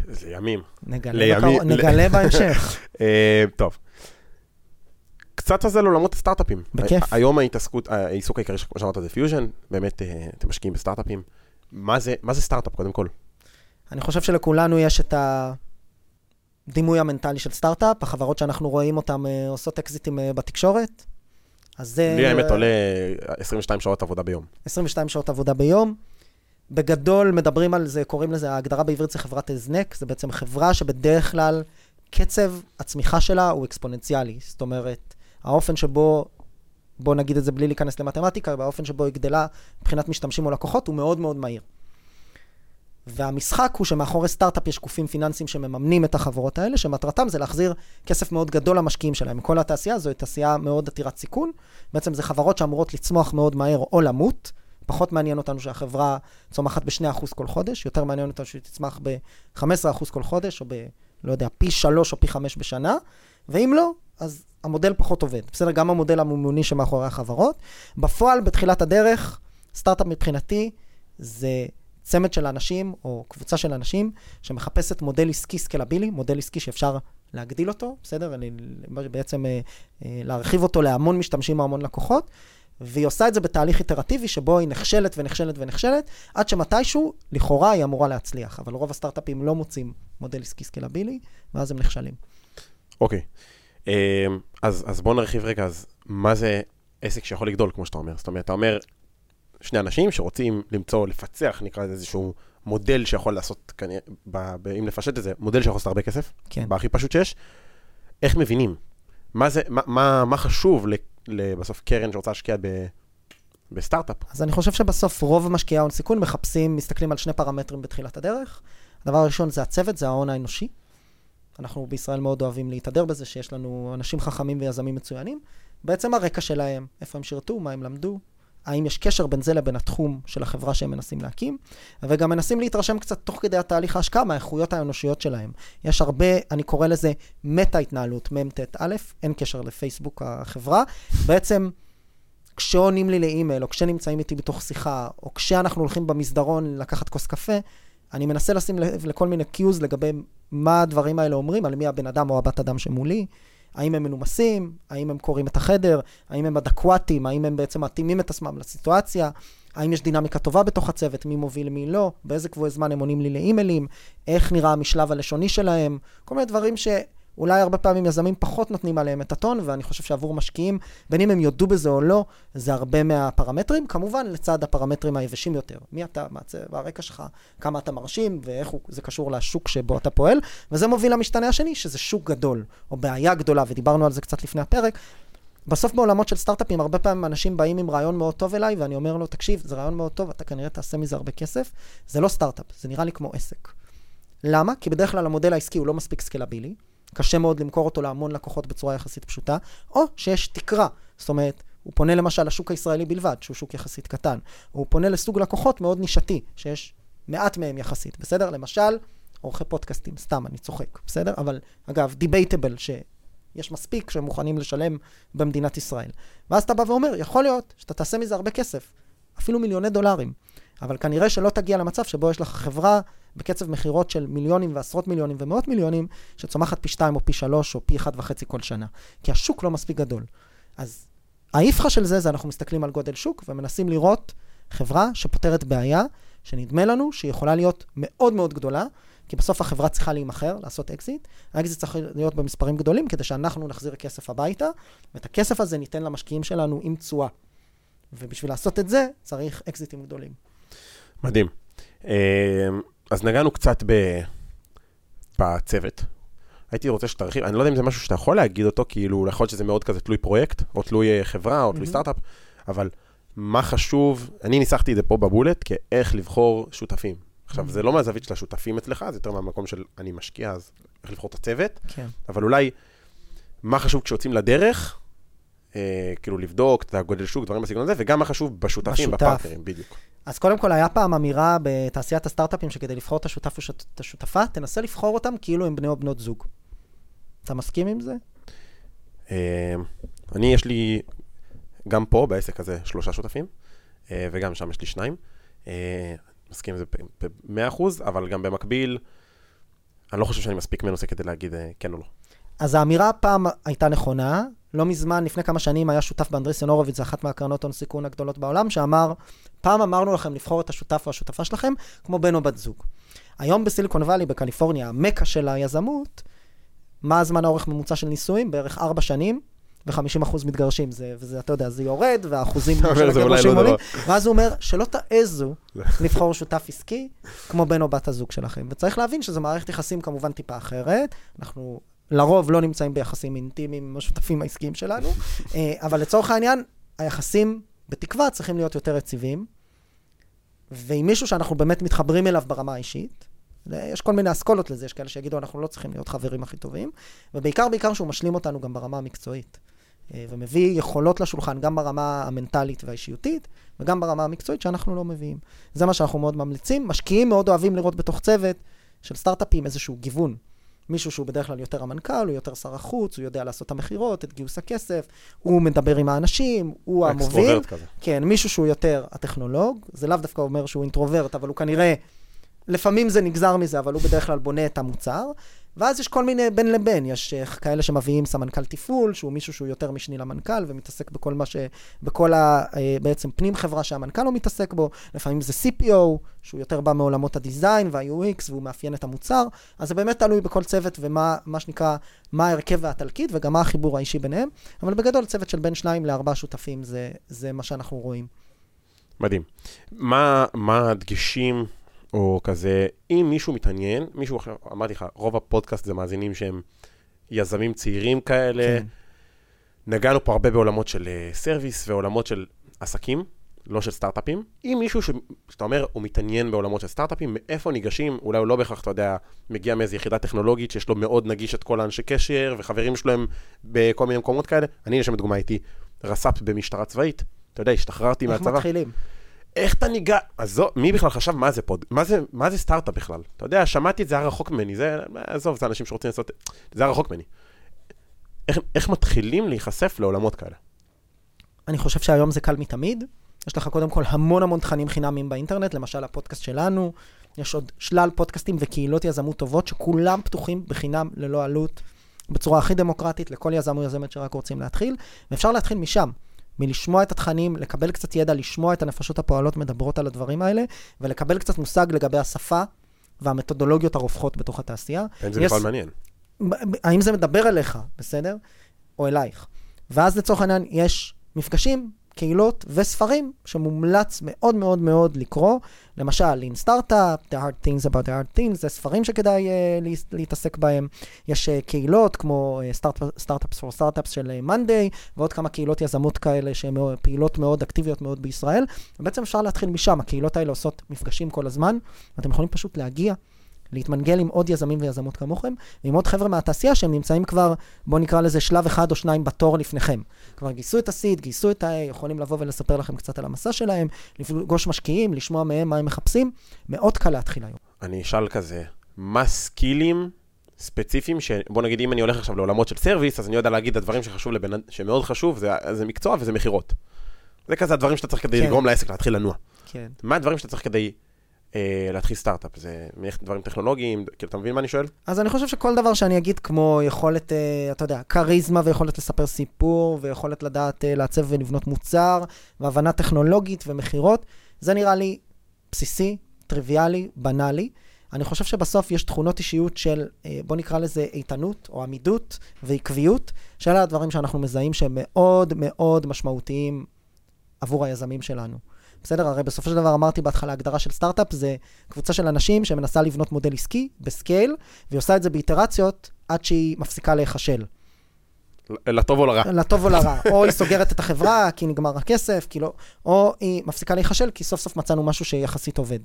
Speaker 2: זה ימים.
Speaker 1: נגלה, לימי, בקר... נגלה בהמשך.
Speaker 2: אה, טוב. קצת על זה לעולמות הסטארט-אפים.
Speaker 1: בכיף.
Speaker 2: היום ההתעסקות, העיסוק העיקרי, כמו שאמרת, זה פיוז'ן, באמת אה, אתם משקיעים בסטארט-אפים. מה זה, מה זה סטארט-אפ, קודם כל?
Speaker 1: אני חושב שלכולנו יש את ה... הדימוי המנטלי של סטארט-אפ, החברות שאנחנו רואים אותן אה, עושות אקזיטים אה, בתקשורת. אז זה...
Speaker 2: לי האמת עולה 22 שעות עבודה ביום.
Speaker 1: 22 שעות עבודה ביום. בגדול מדברים על זה, קוראים לזה, ההגדרה בעברית זה חברת הזנק, זה בעצם חברה שבדרך כלל קצב הצמיחה שלה הוא אקספוננציאלי. זאת אומרת, האופן שבו, בוא נגיד את זה בלי להיכנס למתמטיקה, באופן שבו היא גדלה מבחינת משתמשים או לקוחות הוא מאוד מאוד מהיר. והמשחק הוא שמאחורי סטארט-אפ יש גופים פיננסיים שמממנים את החברות האלה, שמטרתם זה להחזיר כסף מאוד גדול למשקיעים שלהם. כל התעשייה הזו היא תעשייה מאוד עתירת סיכון. בעצם זה חברות שאמורות לצמוח מאוד מהר או למות. פחות מעניין אותנו שהחברה צומחת ב-2% כל חודש, יותר מעניין אותנו שהיא תצמח ב-15% כל חודש, או ב, לא יודע, פי 3 או פי 5 בשנה, ואם לא, אז המודל פחות עובד. בסדר, גם המודל הממוני שמאחורי החברות. בפועל, בתחילת הדרך, סטארט-אפ מבחינתי זה צמד של אנשים, או קבוצה של אנשים, שמחפשת מודל עסקי סקלבילי, מודל עסקי שאפשר להגדיל אותו, בסדר? אני, בעצם אה, אה, להרחיב אותו להמון משתמשים או המון לקוחות, והיא עושה את זה בתהליך איטרטיבי, שבו היא נכשלת ונכשלת ונכשלת, עד שמתישהו, לכאורה, היא אמורה להצליח. אבל רוב הסטארט-אפים לא מוצאים מודל עסקי סקלבילי, ואז הם נכשלים.
Speaker 2: אוקיי. אמ, אז, אז בואו נרחיב רגע, אז מה זה עסק שיכול לגדול, כמו שאתה אומר? זאת אומרת, אתה אומר, שני אנשים שרוצים למצוא, לפצח, נקרא לזה איזשהו מודל שיכול לעשות, כנראה, אם לפשט את זה, מודל שיכול לעשות הרבה כסף,
Speaker 1: כן.
Speaker 2: בהכי פשוט שיש. איך מבינים? מה, זה, מה, מה, מה חשוב בסוף קרן שרוצה להשקיע ב... בסטארט-אפ.
Speaker 1: אז אני חושב שבסוף רוב משקיעי ההון סיכון מחפשים, מסתכלים על שני פרמטרים בתחילת הדרך. הדבר הראשון זה הצוות, זה ההון האנושי. אנחנו בישראל מאוד אוהבים להתהדר בזה שיש לנו אנשים חכמים ויזמים מצוינים. בעצם הרקע שלהם, איפה הם שירתו, מה הם למדו, האם יש קשר בין זה לבין התחום של החברה שהם מנסים להקים, וגם מנסים להתרשם קצת תוך כדי התהליך ההשקעה מהאיכויות האנושיות שלהם. יש הרבה, אני קורא לזה מטה-התנהלות, מ"ט א', אין קשר לפייסבוק החברה. בעצם, כשעונים לי לאימייל, או כשנמצאים איתי בתוך שיחה, או כשאנחנו הולכים במסדרון לקחת כוס קפה, אני מנסה לשים לב לכל מיני קיוז לגבי מה הדברים האלה אומרים, על מי הבן אדם או הבת אדם שמולי. האם הם מנומסים, האם הם קוראים את החדר, האם הם אדקוואטים, האם הם בעצם מתאימים את עצמם לסיטואציה, האם יש דינמיקה טובה בתוך הצוות, מי מוביל מי לא, באיזה קבועי זמן הם עונים לי לאימיילים, איך נראה המשלב הלשוני שלהם, כל מיני דברים ש... אולי הרבה פעמים יזמים פחות נותנים עליהם את הטון, ואני חושב שעבור משקיעים, בין אם הם יודו בזה או לא, זה הרבה מהפרמטרים, כמובן לצד הפרמטרים היבשים יותר. מי אתה, מה צבע הרקע שלך, כמה אתה מרשים, ואיך הוא, זה קשור לשוק שבו אתה פועל, וזה מוביל למשתנה השני, שזה שוק גדול, או בעיה גדולה, ודיברנו על זה קצת לפני הפרק. בסוף בעולמות של סטארט-אפים, הרבה פעמים אנשים באים עם רעיון מאוד טוב אליי, ואני אומר לו, תקשיב, זה רעיון מאוד טוב, אתה כנראה תעשה מזה הרבה כסף. זה לא סטארט-אפ, זה נראה לי כמו עסק. למה? כי בדרך כלל המודל העסקי הוא לא מספיק סקלבילי, קשה מאוד למכור אותו להמון לקוחות בצורה יחסית פשוטה, או שיש תקרה. זאת אומרת, הוא פונה למשל לשוק הישראלי בלבד, שהוא שוק יחסית קטן. הוא פונה לסוג לקוחות מאוד נישתי, שיש מעט מהם יחסית, בסדר? למשל, עורכי פודקאסטים, סתם, אני צוחק, בסדר? אבל, אגב, דיבייטבל, שיש מספיק שהם מוכנים לשלם במדינת ישראל. ואז אתה בא ואומר, יכול להיות שאתה תעשה מזה הרבה כסף, אפילו מיליוני דולרים, אבל כנראה שלא תגיע למצב שבו יש לך חברה בקצב מכירות של מיליונים ועשרות מיליונים ומאות מיליונים, שצומחת פי שתיים או פי שלוש או פי אחד וחצי כל שנה. כי השוק לא מספיק גדול. אז האיפכא של זה, זה אנחנו מסתכלים על גודל שוק ומנסים לראות חברה שפותרת בעיה, שנדמה לנו שהיא יכולה להיות מאוד מאוד גדולה, כי בסוף החברה צריכה להימכר, לעשות אקזיט. האקזיט צריך להיות במספרים גדולים כדי שאנחנו נחזיר כסף הביתה, ואת הכסף הזה ניתן למשקיעים שלנו עם תשואה. ובשביל לעשות את זה, צריך אקזיטים גדולים.
Speaker 2: מדהים. אז נגענו קצת ב... בצוות. הייתי רוצה שתרחיב, אני לא יודע אם זה משהו שאתה יכול להגיד אותו, כאילו, יכול להיות שזה מאוד כזה תלוי פרויקט, או תלוי אה, חברה, או תלוי mm-hmm. סטארט-אפ, אבל מה חשוב, אני ניסחתי את זה פה בבולט, כאיך לבחור שותפים. עכשיו, mm-hmm. זה לא מהזווית של השותפים אצלך, זה יותר מהמקום של אני משקיע, אז איך לבחור את הצוות, כן. אבל אולי, מה חשוב כשיוצאים לדרך, כאילו לבדוק את הגודל שוק, דברים בסגנון הזה, וגם מה חשוב בשותפים, בשותף. בפרטנרים, בדיוק.
Speaker 1: אז קודם כל, היה פעם אמירה בתעשיית הסטארט-אפים, שכדי לבחור את השותף או את השותפה, תנסה לבחור אותם כאילו הם בני או בנות זוג. אתה מסכים עם זה?
Speaker 2: אה, אני, יש לי, גם פה, בעסק הזה, שלושה שותפים, אה, וגם שם יש לי שניים. אה, מסכים עם זה ב-100%, אבל גם במקביל, אני לא חושב שאני מספיק מנוסה כדי להגיד כן או לא.
Speaker 1: אז האמירה פעם הייתה נכונה, לא מזמן, לפני כמה שנים, היה שותף באנדריסן הורוביץ, זו אחת מהקרנות הון סיכון הגדולות בעולם, שאמר, פעם אמרנו לכם לבחור את השותף או השותפה שלכם כמו בן או בת זוג. היום בסיליקון וואלי, בקליפורניה, המקה של היזמות, מה הזמן האורך ממוצע של נישואים? בערך ארבע שנים, ו-50% מתגרשים, זה, וזה, אתה יודע, זה יורד, והאחוזים של הגירושים לא עולים, ואז הוא אומר, שלא תעזו לבחור שותף עסקי כמו בן או בת הזוג שלכם. וצריך להבין שזו מערכת יחסים כמובן טיפה אחרת, אנחנו לרוב לא נמצאים ביחסים אינטימיים עם השותפים העסקיים שלנו, אה, אבל לצורך העניין, היחסים בתקווה צריכים להיות יותר יציבים, ועם מישהו שאנחנו באמת מתחברים אליו ברמה האישית, יש כל מיני אסכולות לזה, יש כאלה שיגידו, אנחנו לא צריכים להיות חברים הכי טובים, ובעיקר, בעיקר שהוא משלים אותנו גם ברמה המקצועית. אה, ומביא יכולות לשולחן, גם ברמה המנטלית והאישיותית, וגם ברמה המקצועית שאנחנו לא מביאים. זה מה שאנחנו מאוד ממליצים. משקיעים מאוד אוהבים לראות בתוך צוות של סטארט-אפים איזשהו גיוון. מישהו שהוא בדרך כלל יותר המנכ"ל, הוא יותר שר החוץ, הוא יודע לעשות את המכירות, את גיוס הכסף, הוא מדבר עם האנשים, הוא המוביל. כזה. כן, מישהו שהוא יותר הטכנולוג, זה לאו דווקא אומר שהוא אינטרוברט, אבל הוא כנראה, לפעמים זה נגזר מזה, אבל הוא בדרך כלל בונה את המוצר. ואז יש כל מיני בין לבין, יש uh, כאלה שמביאים סמנכ"ל תפעול, שהוא מישהו שהוא יותר משני למנכ"ל, ומתעסק בכל מה ש... בכל ה... Uh, בעצם פנים חברה שהמנכ"ל לא מתעסק בו, לפעמים זה CPO, שהוא יותר בא מעולמות הדיזיין וה-UX, והוא מאפיין את המוצר, אז זה באמת תלוי בכל צוות ומה, מה שנקרא, מה ההרכב והתלקיט, וגם מה החיבור האישי ביניהם, אבל בגדול צוות של בין שניים לארבעה שותפים, זה, זה מה שאנחנו רואים.
Speaker 2: מדהים. מה, מה הדגשים או כזה, אם מישהו מתעניין, מישהו אחר, אמרתי לך, רוב הפודקאסט זה מאזינים שהם יזמים צעירים כאלה. כן. נגענו פה הרבה בעולמות של סרוויס ועולמות של עסקים, לא של סטארט-אפים. אם מישהו ש... שאתה אומר, הוא מתעניין בעולמות של סטארט-אפים, מאיפה ניגשים? אולי הוא לא בהכרח, אתה יודע, מגיע מאיזו יחידה טכנולוגית שיש לו מאוד נגיש את כל האנשי קשר, וחברים שלו הם בכל מיני מקומות כאלה. אני, לשם דוגמה, הייתי רס"פ במשטרה צבאית. אתה יודע, השתחררתי
Speaker 1: איך
Speaker 2: מהצבא.
Speaker 1: מתחילים?
Speaker 2: איך אתה ניגע... עזוב, מי בכלל חשב מה זה פוד... מה זה, מה זה סטארט-אפ בכלל? אתה יודע, שמעתי את זה, היה רחוק ממני, זה... עזוב, זה אנשים שרוצים לעשות... זה היה רחוק ממני. איך, איך מתחילים להיחשף לעולמות כאלה?
Speaker 1: אני חושב שהיום זה קל מתמיד. יש לך קודם כל המון המון תכנים חינמיים באינטרנט, למשל הפודקאסט שלנו, יש עוד שלל פודקאסטים וקהילות יזמות טובות, שכולם פתוחים בחינם, ללא עלות, בצורה הכי דמוקרטית, לכל יזם או יזמת שרק רוצים להתחיל, ואפשר להתחיל משם. מלשמוע את התכנים, לקבל קצת ידע, לשמוע את הנפשות הפועלות מדברות על הדברים האלה, ולקבל קצת מושג לגבי השפה והמתודולוגיות הרווחות בתוך התעשייה.
Speaker 2: האם זה
Speaker 1: יש-
Speaker 2: בכלל מעניין?
Speaker 1: האם זה מדבר אליך, בסדר? או אלייך. ואז לצורך העניין יש מפגשים, קהילות וספרים שמומלץ מאוד מאוד מאוד לקרוא. למשל, in startup, the hard things about the hard things, זה ספרים שכדאי uh, להתעסק בהם. יש uh, קהילות כמו uh, start, Startups for Startups של uh, Monday, ועוד כמה קהילות יזמות כאלה שהן פעילות מאוד, אקטיביות מאוד בישראל. ובעצם אפשר להתחיל משם, הקהילות האלה עושות מפגשים כל הזמן, ואתם יכולים פשוט להגיע. להתמנגל עם עוד יזמים ויזמות כמוכם, ועם עוד חבר'ה מהתעשייה שהם נמצאים כבר, בואו נקרא לזה שלב אחד או שניים בתור לפניכם. כבר גייסו את הסיד, גייסו את ה-A, יכולים לבוא ולספר לכם קצת על המסע שלהם, לפגוש משקיעים, לשמוע מהם מה הם מחפשים. מאוד קל להתחיל היום.
Speaker 2: אני אשאל כזה, מה סקילים ספציפיים, ש... בוא נגיד אם אני הולך עכשיו לעולמות של service, אז אני יודע להגיד את הדברים שחשוב לבן... שמאוד חשוב, זה, זה מקצוע וזה מכירות. זה כזה הדברים שאתה צריך כדי
Speaker 1: כן.
Speaker 2: לגרום לעסק להתחיל לנוע.
Speaker 1: כן.
Speaker 2: מה הדברים שאתה צריך כדי להתחיל סטארט-אפ? זה דברים טכנולוגיים, כאילו, אתה מבין מה אני שואל?
Speaker 1: אז אני חושב שכל דבר שאני אגיד, כמו יכולת, אה, אתה יודע, כריזמה ויכולת לספר סיפור, ויכולת לדעת אה, לעצב ולבנות מוצר, והבנה טכנולוגית ומכירות, זה נראה לי בסיסי, טריוויאלי, בנאלי. אני חושב שבסוף יש תכונות אישיות של, אה, בוא נקרא לזה איתנות, או עמידות ועקביות, שאלה הדברים שאנחנו מזהים שהם מאוד מאוד משמעותיים עבור היזמים שלנו. בסדר? הרי בסופו של דבר אמרתי בהתחלה, הגדרה של סטארט-אפ זה קבוצה של אנשים שמנסה לבנות מודל עסקי בסקייל, והיא עושה את זה באיטרציות עד שהיא מפסיקה להיכשל.
Speaker 2: לטוב או לרע?
Speaker 1: לטוב או לרע. או היא סוגרת את החברה כי נגמר הכסף, כי לא, או היא מפסיקה להיכשל כי סוף סוף מצאנו משהו שיחסית עובד.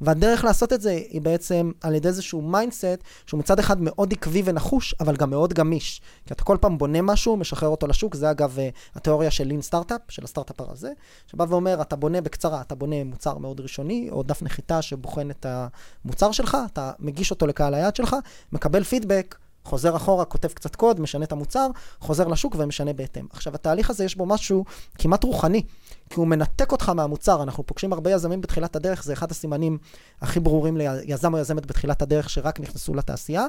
Speaker 1: והדרך לעשות את זה היא בעצם על ידי איזשהו mindset שהוא מצד אחד מאוד עקבי ונחוש, אבל גם מאוד גמיש. כי אתה כל פעם בונה משהו, משחרר אותו לשוק, זה אגב אה, התיאוריה של lean startup, של הסטארט-אפ הזה, שבא ואומר, אתה בונה בקצרה, אתה בונה מוצר מאוד ראשוני, או דף נחיתה שבוחן את המוצר שלך, אתה מגיש אותו לקהל היעד שלך, מקבל פידבק, חוזר אחורה, כותב קצת קוד, משנה את המוצר, חוזר לשוק ומשנה בהתאם. עכשיו, התהליך הזה יש בו משהו כמעט רוחני, כי הוא מנתק אותך מהמוצר. אנחנו פוגשים הרבה יזמים בתחילת הדרך, זה אחד הסימנים הכי ברורים ליזם או יזמת בתחילת הדרך שרק נכנסו לתעשייה.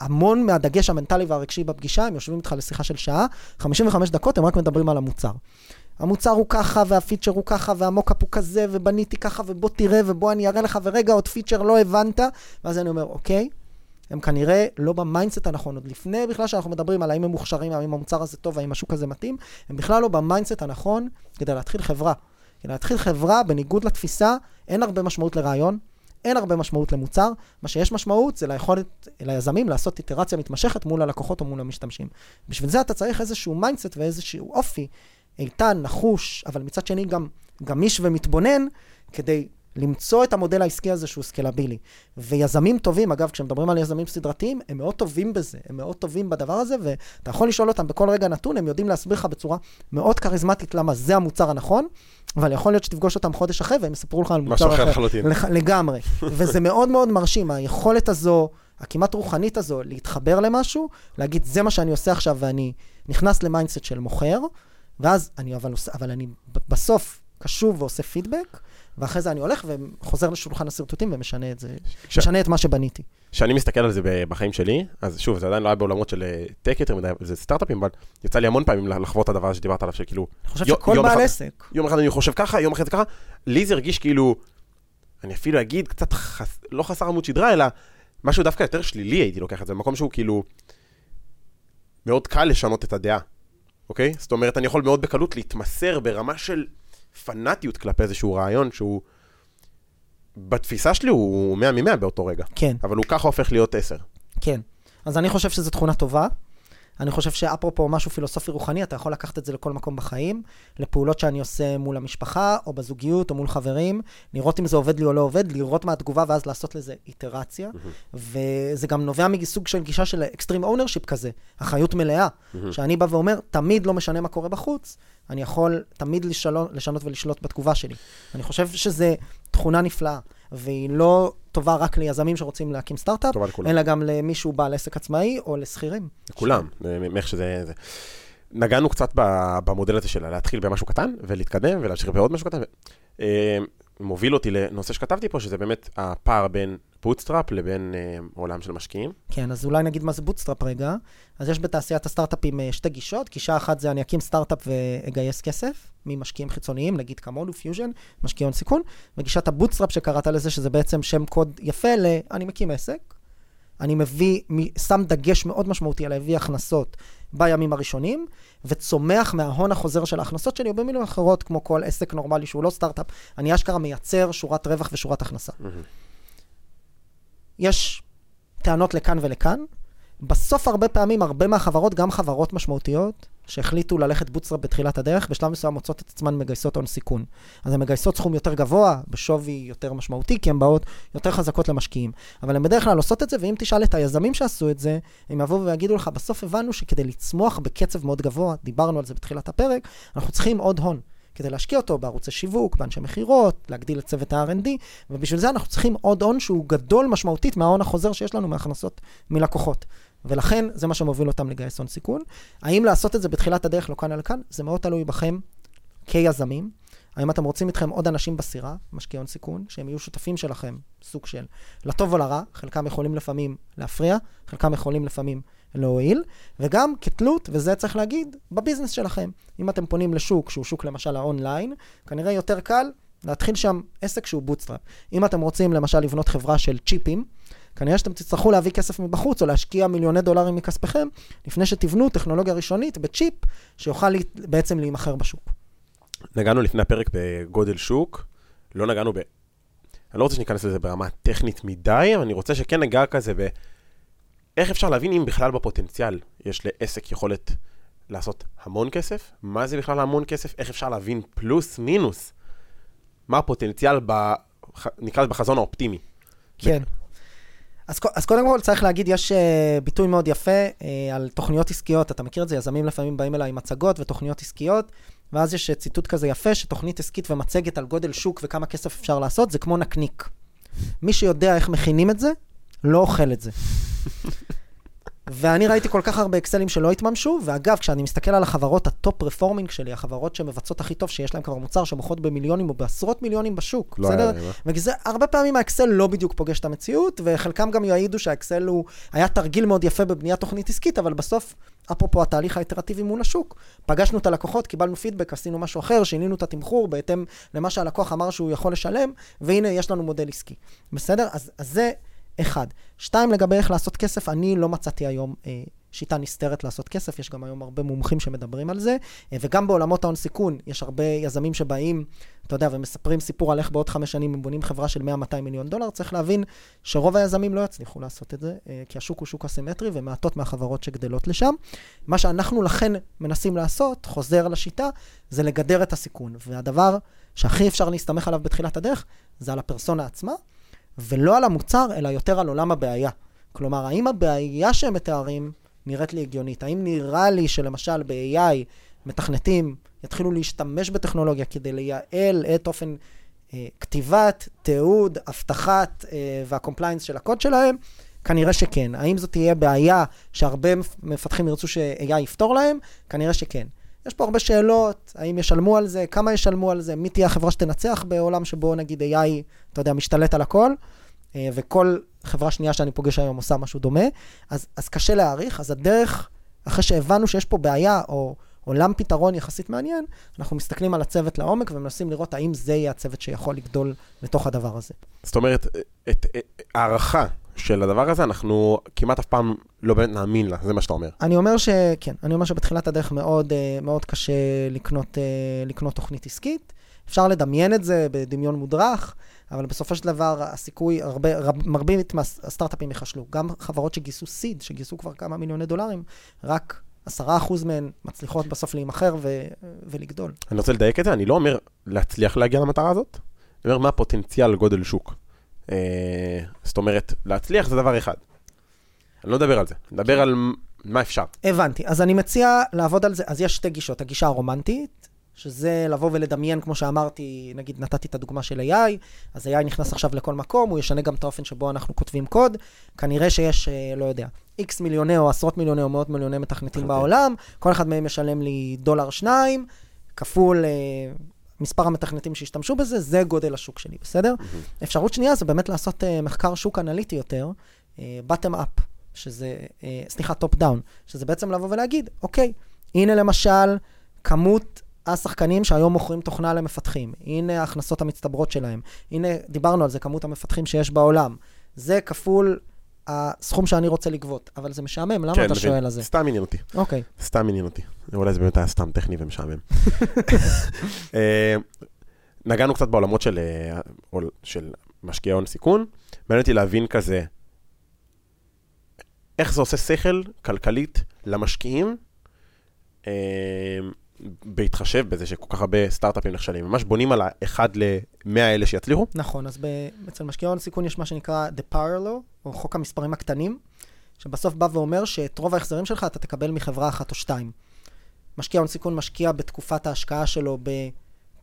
Speaker 1: המון מהדגש המנטלי והרגשי בפגישה, הם יושבים איתך לשיחה של שעה, 55 דקות הם רק מדברים על המוצר. המוצר הוא ככה, והפיצ'ר הוא ככה, והמוקאפ הוא כזה, ובניתי ככה, ובוא תראה, ובוא אני אראה לך, ורגע, עוד פיצ'ר לא הבנת, ואז אני אומר, אוקיי, הם כנראה לא ב mindset הנכון, עוד לפני בכלל שאנחנו מדברים על האם הם מוכשרים, האם המוצר הזה טוב, האם השוק הזה מתאים, הם בכלל לא ב mindset הנכון כדי להתחיל חברה. כדי להתחיל חברה, בניגוד לתפיסה, אין הרבה משמעות לרעיון, אין הרבה משמעות למוצר, מה שיש משמעות זה ליכולת, ליזמים לעשות איטרציה מתמשכת מול הלקוחות או מול המשתמשים. בשביל זה אתה צריך איזשהו mindset ואיזשהו אופי איתן, נחוש, אבל מצד שני גם גמיש ומתבונן, כדי למצוא את המודל העסקי הזה שהוא scalable-י. ויזמים טובים, אגב, כשמדברים על יזמים סדרתיים, הם מאוד טובים בזה, הם מאוד טובים בדבר הזה, ואתה יכול לשאול אותם בכל רגע נתון, הם יודעים להסביר לך בצורה מאוד כריזמטית למה זה המוצר הנכון, אבל יכול להיות שתפגוש אותם חודש אחרי והם יספרו לך על מוצר
Speaker 2: משהו
Speaker 1: אחר.
Speaker 2: אחר לחלוטין.
Speaker 1: לח- לגמרי. וזה מאוד מאוד מרשים, היכולת הזו, הכמעט רוחנית הזו, להתחבר למשהו, להגיד, זה מה שאני עושה עכשיו, ואני נכנס ל mindset של מוכר, ואז אני, אבל, אבל אני בסוף קשוב ועושה פידבק, ואחרי זה אני הולך וחוזר לשולחן השרטוטים ומשנה את זה,
Speaker 2: כש-
Speaker 1: משנה את מה שבניתי.
Speaker 2: כשאני מסתכל על זה בחיים שלי, אז שוב, זה עדיין לא היה בעולמות של אה, טק יותר מדי, זה סטארט-אפים, אבל יצא לי המון פעמים לחוות את הדבר הזה שדיברת עליו, שכאילו,
Speaker 1: אני חושב
Speaker 2: יו-
Speaker 1: שכל
Speaker 2: יום
Speaker 1: בעל
Speaker 2: אחד-
Speaker 1: עסק,
Speaker 2: יום אחד אני חושב ככה, יום אחרי זה ככה, לי זה הרגיש כאילו, אני אפילו אגיד קצת, חס, לא חסר עמוד שדרה, אלא משהו דווקא יותר שלילי הייתי לוקח את זה, במקום שהוא כאילו, מאוד קל לשנות את הדעה, אוקיי? זאת אומרת, אני יכול מאוד בקלות להתמסר ברמה של פנאטיות כלפי איזשהו רעיון שהוא, בתפיסה שלי הוא 100 מ-100 באותו רגע,
Speaker 1: כן,
Speaker 2: אבל הוא ככה הופך להיות 10.
Speaker 1: כן. אז אני חושב שזו תכונה טובה. אני חושב שאפרופו משהו פילוסופי רוחני, אתה יכול לקחת את זה לכל מקום בחיים, לפעולות שאני עושה מול המשפחה, או בזוגיות, או מול חברים, לראות אם זה עובד לי או לא עובד, לראות מה התגובה, ואז לעשות לזה איטרציה. Mm-hmm. וזה גם נובע מסוג של גישה של extreme ownership כזה, אחריות מלאה, mm-hmm. שאני בא ואומר, תמיד לא משנה מה קורה בחוץ, אני יכול תמיד לשלון, לשנות ולשלוט בתגובה שלי. אני חושב שזו תכונה נפלאה, והיא לא טובה רק ליזמים שרוצים להקים סטארט-אפ, אלא גם למישהו בעל עסק עצמאי או לשכירים.
Speaker 2: לכולם, מאיך שזה... זה. נגענו קצת במודל הזה של להתחיל במשהו קטן, ולהתקדם, ולהמשיך בעוד משהו קטן. מוביל אותי לנושא שכתבתי פה, שזה באמת הפער בין bootstrap לבין אה, עולם של משקיעים.
Speaker 1: כן, אז אולי נגיד מה זה bootstrap רגע. אז יש בתעשיית הסטארט-אפים אה, שתי גישות. גישה אחת זה אני אקים סטארט-אפ ואגייס כסף ממשקיעים חיצוניים, נגיד כמונו, פיוז'ן, משקיעי הון סיכון. וגישת ה bootstrap שקראת לזה, שזה בעצם שם קוד יפה ל... אני מקים עסק, אני מביא, שם דגש מאוד משמעותי על להביא הכנסות בימים הראשונים, וצומח מההון החוזר של ההכנסות שלי, או במילים אחרות, כמו כל עסק נורמלי שהוא לא סטארט-אפ, אני אשכרה מייצר שורת רווח ושורת הכנסה. Mm-hmm. יש טענות לכאן ולכאן. בסוף הרבה פעמים, הרבה מהחברות, גם חברות משמעותיות, שהחליטו ללכת bootstrap בתחילת הדרך, בשלב מסוים מוצאות את עצמן מגייסות הון סיכון. אז הן מגייסות סכום יותר גבוה, בשווי יותר משמעותי, כי הן באות יותר חזקות למשקיעים. אבל הן בדרך כלל עושות את זה, ואם תשאל את היזמים שעשו את זה, הם יבואו ויגידו לך, בסוף הבנו שכדי לצמוח בקצב מאוד גבוה, דיברנו על זה בתחילת הפרק, אנחנו צריכים עוד הון. כדי להשקיע אותו בערוצי שיווק, באנשי מכירות, להגדיל את צוות ה-R&D, ובשביל זה אנחנו צריכים עוד הון שהוא גדול משמעותית מההון החוזר שיש לנו מהכנסות מלקוחות. ולכן זה מה שמוביל אותם לגייס הון סיכון. האם לעשות את זה בתחילת הדרך לא כאן על כאן? זה מאוד תלוי בכם כיזמים. האם אתם רוצים איתכם עוד אנשים בסירה, משקיעי הון סיכון, שהם יהיו שותפים שלכם, סוג של לטוב או לרע, חלקם יכולים לפעמים להפריע, חלקם יכולים לפעמים להועיל, וגם כתלות, וזה צריך להגיד, ב business שלכם. אם אתם פונים לשוק, שהוא שוק למשל האונליין, כנראה יותר קל להתחיל שם עסק שהוא bootstrap. אם אתם רוצים למשל לבנות חברה של צ'יפים, כנראה שאתם תצטרכו להביא כסף מבחוץ או להשקיע מיליוני דולרים מכספכם, לפני שתבנו טכנולוגיה ראשונית בצ'יפ שיוכל בעצם להימכר בשוק.
Speaker 2: נגענו לפני הפרק בגודל שוק, לא נגענו ב... אני לא רוצה שניכנס לזה ברמה טכנית מדי, אבל אני רוצה שכן נגע כזה ב... איך אפשר להבין אם בכלל בפוטנציאל יש לעסק יכולת לעשות המון כסף? מה זה בכלל המון כסף? איך אפשר להבין פלוס מינוס? מה הפוטנציאל, ב... נקרא לזה בחזון האופטימי?
Speaker 1: כן. אז, אז קודם כל צריך להגיד, יש uh, ביטוי מאוד יפה uh, על תוכניות עסקיות, אתה מכיר את זה, יזמים לפעמים באים אליי עם מצגות ותוכניות עסקיות, ואז יש ציטוט כזה יפה, שתוכנית עסקית ומצגת על גודל שוק וכמה כסף אפשר לעשות, זה כמו נקניק. מי שיודע איך מכינים את זה, לא אוכל את זה. ואני ראיתי כל כך הרבה אקסלים שלא התממשו, ואגב, כשאני מסתכל על החברות ה top performing שלי, החברות שמבצעות הכי טוב, שיש להן כבר מוצר שמוכרות במיליונים או בעשרות מיליונים בשוק, לא בסדר? וזה, הרבה פעמים האקסל לא בדיוק פוגש את המציאות, וחלקם גם יעידו שהאקסל הוא, היה תרגיל מאוד יפה בבניית תוכנית עסקית, אבל בסוף, אפרופו התהליך האיטרטיבי מול השוק, פגשנו את הלקוחות, קיבלנו פידבק, עשינו משהו אחר, שינינו את התמחור בהתאם למה שהלקוח אמר שהוא יכול לשלם, והנה, יש לנו מודל עסקי. בסדר? אז, אז זה... אחד. שתיים, לגבי איך לעשות כסף, אני לא מצאתי היום אה, שיטה נסתרת לעשות כסף, יש גם היום הרבה מומחים שמדברים על זה, אה, וגם בעולמות ההון סיכון, יש הרבה יזמים שבאים, אתה יודע, ומספרים סיפור על איך בעוד חמש שנים הם בונים חברה של 100-200 מיליון דולר, צריך להבין שרוב היזמים לא יצליחו לעשות את זה, אה, כי השוק הוא שוק אסימטרי ומעטות מהחברות שגדלות לשם. מה שאנחנו לכן מנסים לעשות, חוזר לשיטה, זה לגדר את הסיכון. והדבר שהכי אפשר להסתמך עליו בתחילת הדרך, זה על הפרסונה עצמה. ולא על המוצר, אלא יותר על עולם הבעיה. כלומר, האם הבעיה שהם מתארים נראית לי הגיונית? האם נראה לי שלמשל ב AI מתכנתים יתחילו להשתמש בטכנולוגיה כדי לייעל את אופן אה, כתיבת, תיעוד, אבטחת אה, וה compliance של הקוד שלהם? כנראה שכן. האם זאת תהיה בעיה שהרבה מפתחים ירצו ש-AI יפתור להם? כנראה שכן. יש פה הרבה שאלות, האם ישלמו על זה, כמה ישלמו על זה, מי תהיה החברה שתנצח בעולם שבו נגיד AI, אתה יודע, משתלט על הכל, אה, וכל חברה שנייה שאני פוגש היום עושה משהו דומה, אז, אז קשה להעריך, אז הדרך, אחרי שהבנו שיש פה בעיה, או עולם פתרון יחסית מעניין, אנחנו מסתכלים על הצוות לעומק ומנסים לראות האם זה יהיה הצוות שיכול לגדול לתוך הדבר הזה.
Speaker 2: זאת אומרת, את הערכה של הדבר הזה, אנחנו כמעט אף פעם לא באמת נאמין לה, זה מה שאתה אומר.
Speaker 1: אני אומר שכן, אני אומר שבתחילת הדרך מאוד, אה, מאוד קשה לקנות, אה, לקנות תוכנית עסקית. אפשר לדמיין את זה בדמיון מודרך, אבל בסופו של דבר הסיכוי, הרבה, רב, מרבית מהסטארט-אפים ייחשלו. גם חברות שגייסו סיד, שגייסו כבר כמה מיליוני דולרים, רק עשרה אחוז מהן מצליחות בסוף להימכר ו- ולגדול.
Speaker 2: אני רוצה לדייק את זה, אני לא אומר להצליח להגיע למטרה הזאת, אני אומר מה הפוטנציאל גודל שוק. אה, זאת אומרת, להצליח זה דבר אחד. אני לא מדבר על זה, אני מדבר על מה אפשר.
Speaker 1: הבנתי. אז אני מציע לעבוד על זה. אז יש שתי גישות. הגישה הרומנטית, שזה לבוא ולדמיין, כמו שאמרתי, נגיד נתתי את הדוגמה של AI, אז AI נכנס עכשיו לכל מקום, הוא ישנה גם את האופן שבו אנחנו כותבים קוד. כנראה שיש, אה, לא יודע, איקס מיליוני או עשרות מיליוני או מאות מיליוני מתכנתים
Speaker 2: אוקיי.
Speaker 1: בעולם, כל אחד מהם משלם לי דולר שניים, כפול אה, מספר המתכנתים שהשתמשו בזה, זה גודל השוק שלי, בסדר? אפשרות שנייה זה באמת לעשות אה, מחקר שוק אנליטי יותר, bottom up, שזה, אה, סליחה, top down, שזה בעצם לבוא ולהגיד, אוקיי, הנה למשל כמות השחקנים שהיום מוכרים תוכנה למפתחים, הנה ההכנסות המצטברות שלהם, הנה, דיברנו על זה, כמות המפתחים שיש בעולם, זה כפול הסכום שאני רוצה לגבות, אבל זה משעמם, למה
Speaker 2: כן,
Speaker 1: אתה. שואל על זה?
Speaker 2: סתם עניין אותי,
Speaker 1: אוקיי,
Speaker 2: סתם עניין אותי. אולי זה באמת היה סתם טכני ומשעמם. אה, נגענו קצת בעולמות של, אה, של משקיעי הון סיכון. מעניין אותי להבין כזה, איך זה עושה שכל כלכלית למשקיעים, אה, בהתחשב בזה שכל כך הרבה סטארט-אפים נכשלים. ממש בונים על האחד למאה האלה שיצליחו.
Speaker 1: נכון, אז ב- אצל משקיעי הון סיכון יש מה שנקרא The Law, או חוק המספרים הקטנים, שבסוף בא ואומר שאת רוב ההחזרים שלך אתה תקבל מחברה אחת או שתיים. משקיע הון סיכון משקיע בתקופת ההשקעה שלו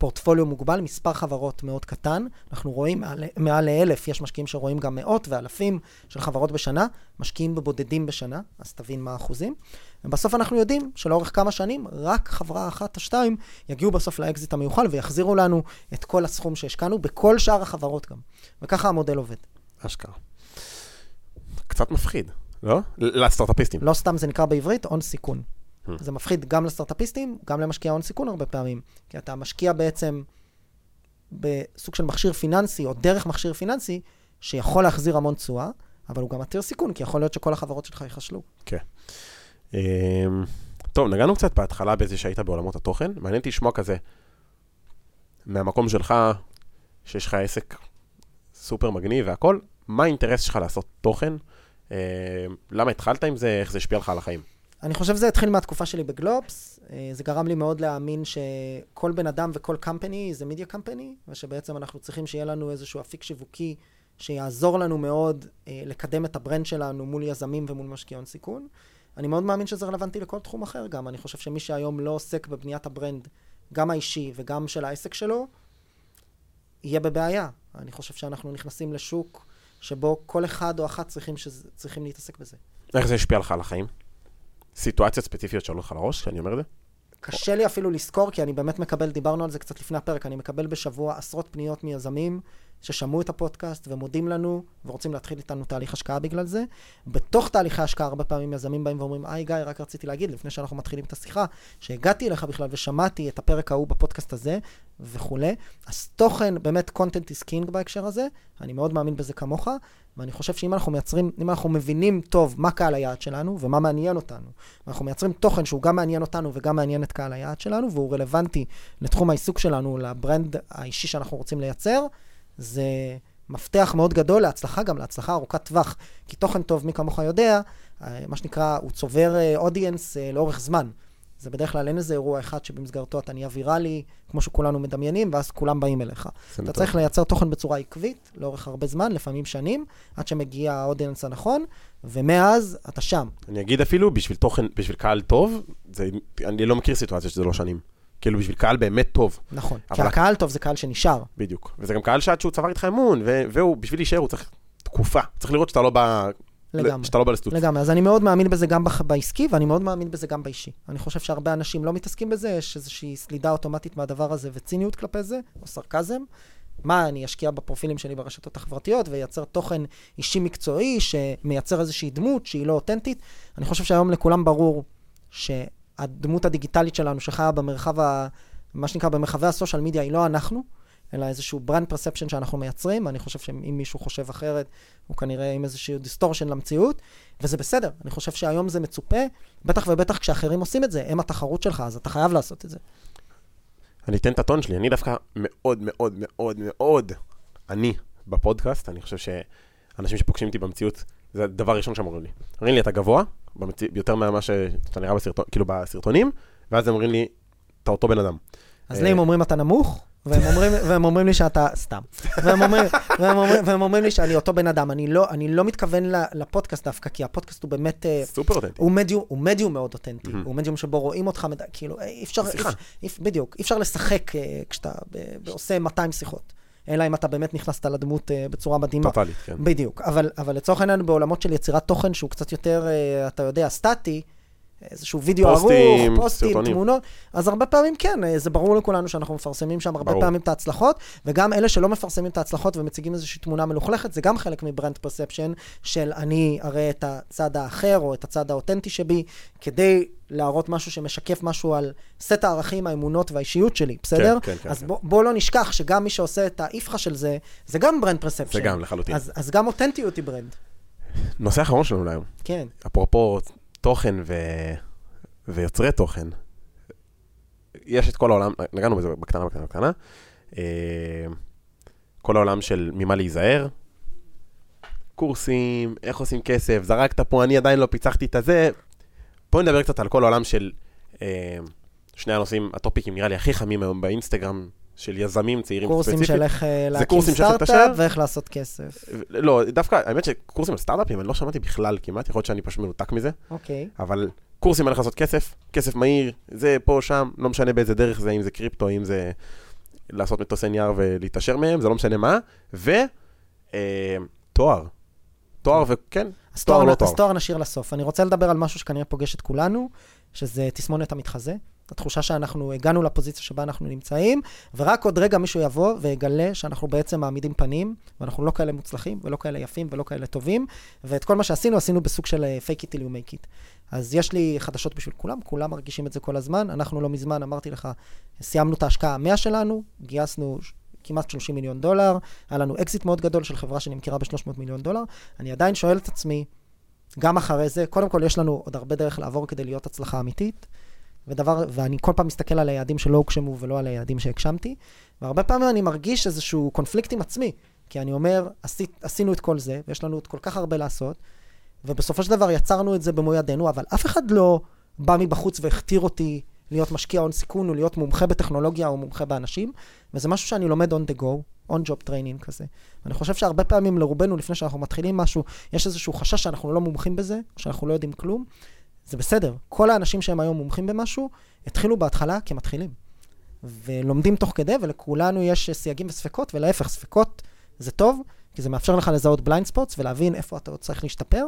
Speaker 1: בפורטפוליו מוגבל, מספר חברות מאוד קטן. אנחנו רואים מעל, מעל לאלף, יש משקיעים שרואים גם מאות ואלפים של חברות בשנה, משקיעים בבודדים בשנה, אז תבין מה האחוזים. ובסוף אנחנו יודעים שלאורך כמה שנים, רק חברה אחת או שתיים יגיעו בסוף לאקזיט המיוחל ויחזירו לנו את כל הסכום שהשקענו, בכל שאר החברות גם. וככה המודל עובד.
Speaker 2: אשכרה. קצת מפחיד, לא? לסטארט-אפיסטים.
Speaker 1: לא סתם זה נקרא בעברית הון סיכון.
Speaker 2: Hmm.
Speaker 1: זה מפחיד גם לסטארט-אפיסטים, גם למשקיעי הון סיכון הרבה פעמים. כי אתה משקיע בעצם בסוג של מכשיר פיננסי, או דרך מכשיר פיננסי, שיכול להחזיר המון תשואה, אבל הוא גם עתיר סיכון, כי יכול להיות שכל החברות שלך ייחשלו.
Speaker 2: אמ, טוב, נגענו קצת בהתחלה בזה שהיית בעולמות התוכן. מעניין אותי לשמוע כזה, מהמקום שלך, שיש לך עסק סופר מגניב והכל, מה האינטרס שלך לעשות תוכן? אמ, למה התחלת עם זה? איך זה השפיע לך על החיים?
Speaker 1: אני חושב שזה התחיל מהתקופה שלי בגלובס. אה, זה גרם לי מאוד להאמין שכל בן אדם וכל company זה media company, ושבעצם אנחנו צריכים שיהיה לנו איזשהו אפיק שיווקי שיעזור לנו מאוד אה, לקדם את ה brand שלנו מול יזמים ומול משקיעי הון סיכון. אני מאוד מאמין שזה רלוונטי לכל תחום אחר גם. אני חושב שמי שהיום לא עוסק בבניית ה brand, גם האישי וגם של העסק שלו, יהיה בבעיה. אני חושב שאנחנו נכנסים לשוק שבו כל אחד או אחת צריכים, שזה, צריכים להתעסק בזה.
Speaker 2: איך זה השפיע לך על החיים? סיטואציות ספציפיות שעולות לך לראש כשאני אומר את זה?
Speaker 1: קשה לי אפילו לזכור, כי אני באמת מקבל, דיברנו על זה קצת לפני הפרק, אני מקבל בשבוע עשרות פניות מיזמים ששמעו את הפודקאסט ומודים לנו ורוצים להתחיל איתנו תהליך השקעה בגלל זה. בתוך תהליכי השקעה הרבה פעמים יזמים באים ואומרים, היי גיא, רק רציתי להגיד, לפני שאנחנו מתחילים את השיחה, שהגעתי אליך בכלל ושמעתי את הפרק ההוא בפודקאסט הזה וכולי. אז תוכן, באמת content is king בהקשר הזה, אני מאוד מאמין בזה כמוך, ואני חושב שאם אנחנו מייצרים, אם אנחנו מבינים טוב מה קהל היעד שלנו ומה מעניין אותנו, ואנחנו מייצרים תוכן שהוא גם מעניין אותנו וגם מעניין את קהל היעד שלנו, והוא רלוונטי לתחום העיסוק שלנו, לברנד האישי שאנחנו רוצים לייצר, זה מפתח מאוד גדול להצלחה, גם להצלחה ארוכת טווח. כי תוכן טוב, מי כמוך יודע, אה, מה שנקרא, הוא צובר אודיאנס לאורך זמן. זה בדרך כלל אין איזה אירוע אחד שבמסגרתו אתה נהיה ויראלי, כמו שכולנו מדמיינים, ואז כולם באים אליך. אתה
Speaker 2: מטורף.
Speaker 1: צריך לייצר תוכן בצורה עקבית, לאורך הרבה זמן, לפעמים שנים, עד שמגיע האודיאנס הנכון, ומאז אתה שם.
Speaker 2: אני אגיד אפילו, בשביל תוכן, בשביל קהל טוב, זה, אני לא מכיר סיטואציה שזה לא שנים. כאילו, בשביל קהל באמת טוב,
Speaker 1: נכון. כי הקהל טוב זה קהל שנשאר.
Speaker 2: בדיוק. וזה גם קהל שעד שהוא צבר איתך אמון, והוא, בשביל להישאר, הוא צריך תקופה. צריך לראות שאתה לא בא...
Speaker 1: לגמרי.
Speaker 2: שאתה לא בא לסטוץ.
Speaker 1: לגמרי. אז אני מאוד מאמין בזה גם בח- בעסקי, ואני מאוד מאמין בזה גם באישי. אני חושב שהרבה אנשים לא מתעסקים בזה, יש איזושהי סלידה אוטומטית מהדבר הזה וציניות כלפי זה, או סרקזם. מה, אני אשקיע בפרופילים שלי ברשתות החברתיות וייצר תוכן אישי מקצועי שמייצר איזושהי דמות שהיא לא אותנטית. אני חושב שהיום לכולם ברור שהדמות הדיגיטלית שלנו שחיה במרחב, ה, מה שנקרא במרחבי הסושיאל מדיה, היא לא אנחנו, אלא איזשהו brand perception שאנחנו מייצרים, ואני חושב שאם מישהו חושב אחרת, הוא כנראה עם איזשהו distortion למציאות, וזה בסדר. אני חושב שהיום זה מצופה, בטח ובטח כשאחרים עושים את זה, הם התחרות שלך, אז אתה חייב לעשות את זה.
Speaker 2: אני אתן את הטון שלי, אני דווקא מאוד מאוד מאוד מאוד, אני בפודקאסט, אני חושב שאנשים שפוגשים אותי במציאות, זה הדבר הראשון אומרים לי. אומרים לי, אתה גבוה, במציא, יותר ממה שאתה נראה בסרטון, כאילו בסרטונים, ואז הם אומרים לי, אתה אותו בן אדם.
Speaker 1: אז
Speaker 2: אה,
Speaker 1: לי הם אומרים אתה נמוך, והם אומרים, והם אומרים לי שאתה סתם. והם אומרים, והם, אומרים, והם אומרים לי שאני אותו בן אדם. אני לא, אני לא מתכוון לפודקאסט דווקא, כי הפודקאסט הוא באמת... אה,
Speaker 2: סופר אותנטי.
Speaker 1: הוא מדיום, הוא מדיום מאוד אותנטי. הוא מדיום שבו רואים אותך, מד- כאילו, אה, אי אפשר,
Speaker 2: שיחה.
Speaker 1: אי, אי, בדיוק, אי אפשר לשחק אה, כשאתה עושה 200 שיחות. אלא אם אתה באמת נכנסת לדמות אה, בצורה מדהימה.
Speaker 2: טוטאלית, כן.
Speaker 1: בדיוק, אבל, אבל לצורך העניין בעולמות של יצירת תוכן שהוא קצת יותר, אה, אתה יודע, סטטי, איזשהו וידאו
Speaker 2: פוסטים,
Speaker 1: ערוך, פוסטים,
Speaker 2: סרטונים.
Speaker 1: תמונות, אז הרבה פעמים כן, אה, זה ברור לכולנו שאנחנו מפרסמים שם הרבה
Speaker 2: ברור.
Speaker 1: פעמים את ההצלחות, וגם אלה שלא מפרסמים את ההצלחות ומציגים איזושהי תמונה מלוכלכת, זה גם חלק מ brand perception, של אני אראה את הצד האחר או את הצד האותנטי שבי, כדי להראות משהו שמשקף משהו על סט הערכים, האמונות והאישיות שלי, בסדר?
Speaker 2: כן, כן,
Speaker 1: אז
Speaker 2: כן.
Speaker 1: בוא, בוא לא נשכח שגם מי שעושה את האיפכא של זה, זה גם brand perception.
Speaker 2: זה גם, לחלוטין.
Speaker 1: אז, אז גם אותנטיות היא brand,
Speaker 2: נושא אחרון שלנו להיום,
Speaker 1: כן.
Speaker 2: אפרופו תוכן ו... ויוצרי תוכן, יש את כל העולם, נגענו בזה בקטנה, בקטנה, בקטנה, אה, כל העולם של ממה להיזהר, קורסים, איך עושים כסף, זרקת פה, אני עדיין לא פיצחתי את הזה. בואו נדבר קצת על כל העולם של אה, שני הנושאים, הטופיקים נראה לי הכי חמים היום באינסטגרם, של יזמים צעירים
Speaker 1: קורסים
Speaker 2: ספציפית.
Speaker 1: של איך אה, להקים
Speaker 2: קורסים של איך
Speaker 1: סטארט-אפ
Speaker 2: לתקשר.
Speaker 1: ואיך לעשות כסף.
Speaker 2: לא, דווקא, האמת שקורסים על סטארט-אפים, אני לא שמעתי בכלל כמעט, יכול להיות שאני פשוט מנותק מזה,
Speaker 1: אוקיי.
Speaker 2: אבל קורסים על איך לעשות כסף, כסף מהיר, זה פה, שם, לא משנה באיזה דרך זה, אם זה קריפטו, אם זה לעשות מטוסי נייר ולהתעשר מהם, זה לא משנה מה, ו... אה, תואר. וכן,
Speaker 1: אז
Speaker 2: תואר
Speaker 1: תואר,
Speaker 2: לא
Speaker 1: אז
Speaker 2: תואר.
Speaker 1: תואר נשאיר לסוף. אני רוצה לדבר על משהו שכנראה פוגש את כולנו, שזה תסמונת המתחזה. התחושה שאנחנו הגענו לפוזיציה שבה אנחנו נמצאים, ורק עוד רגע מישהו יבוא ויגלה שאנחנו בעצם מעמידים פנים, ואנחנו לא כאלה מוצלחים, ולא כאלה יפים, ולא כאלה טובים, ואת כל מה שעשינו, עשינו בסוג של אה, fake it till you make it. אז יש לי חדשות בשביל כולם, כולם מרגישים את זה כל הזמן. אנחנו לא מזמן, אמרתי לך, סיימנו את ההשקעה המאה שלנו, גייסנו כמעט 30 מיליון דולר, היה לנו אקזיט מאוד גדול של חברה שנמכרה ב-300 מיליון דולר. אני עדיין שואל את עצמי, גם אחרי זה, קודם כל יש לנו עוד הרבה דרך לעבור כדי להיות הצלחה אמיתית, ודבר, ואני כל פעם מסתכל על היעדים שלא הוגשמו ולא על היעדים שהגשמתי, והרבה פעמים אני מרגיש איזשהו קונפליקט עם עצמי, כי אני אומר, עשי, עשינו את כל זה, ויש לנו עוד כל כך הרבה לעשות, ובסופו של דבר יצרנו את זה במו ידינו, אבל אף אחד לא בא מבחוץ והכתיר אותי להיות משקיע הון סיכון, או להיות מומחה בטכנולוגיה או מומחה באנשים, וזה משהו שאני לומד on the go, on job training כזה. ואני חושב שהרבה פעמים לרובנו, לפני שאנחנו מתחילים משהו, יש איזשהו חשש שאנחנו לא מומחים בזה, שאנחנו לא יודעים כלום. זה בסדר. כל האנשים שהם היום מומחים במשהו, התחילו בהתחלה כמתחילים. ולומדים תוך כדי, ולכולנו יש סייגים וספקות, ולהפך, ספקות זה טוב, כי זה מאפשר לך לזהות blind spots ולהבין איפה אתה עוד צריך להשתפר,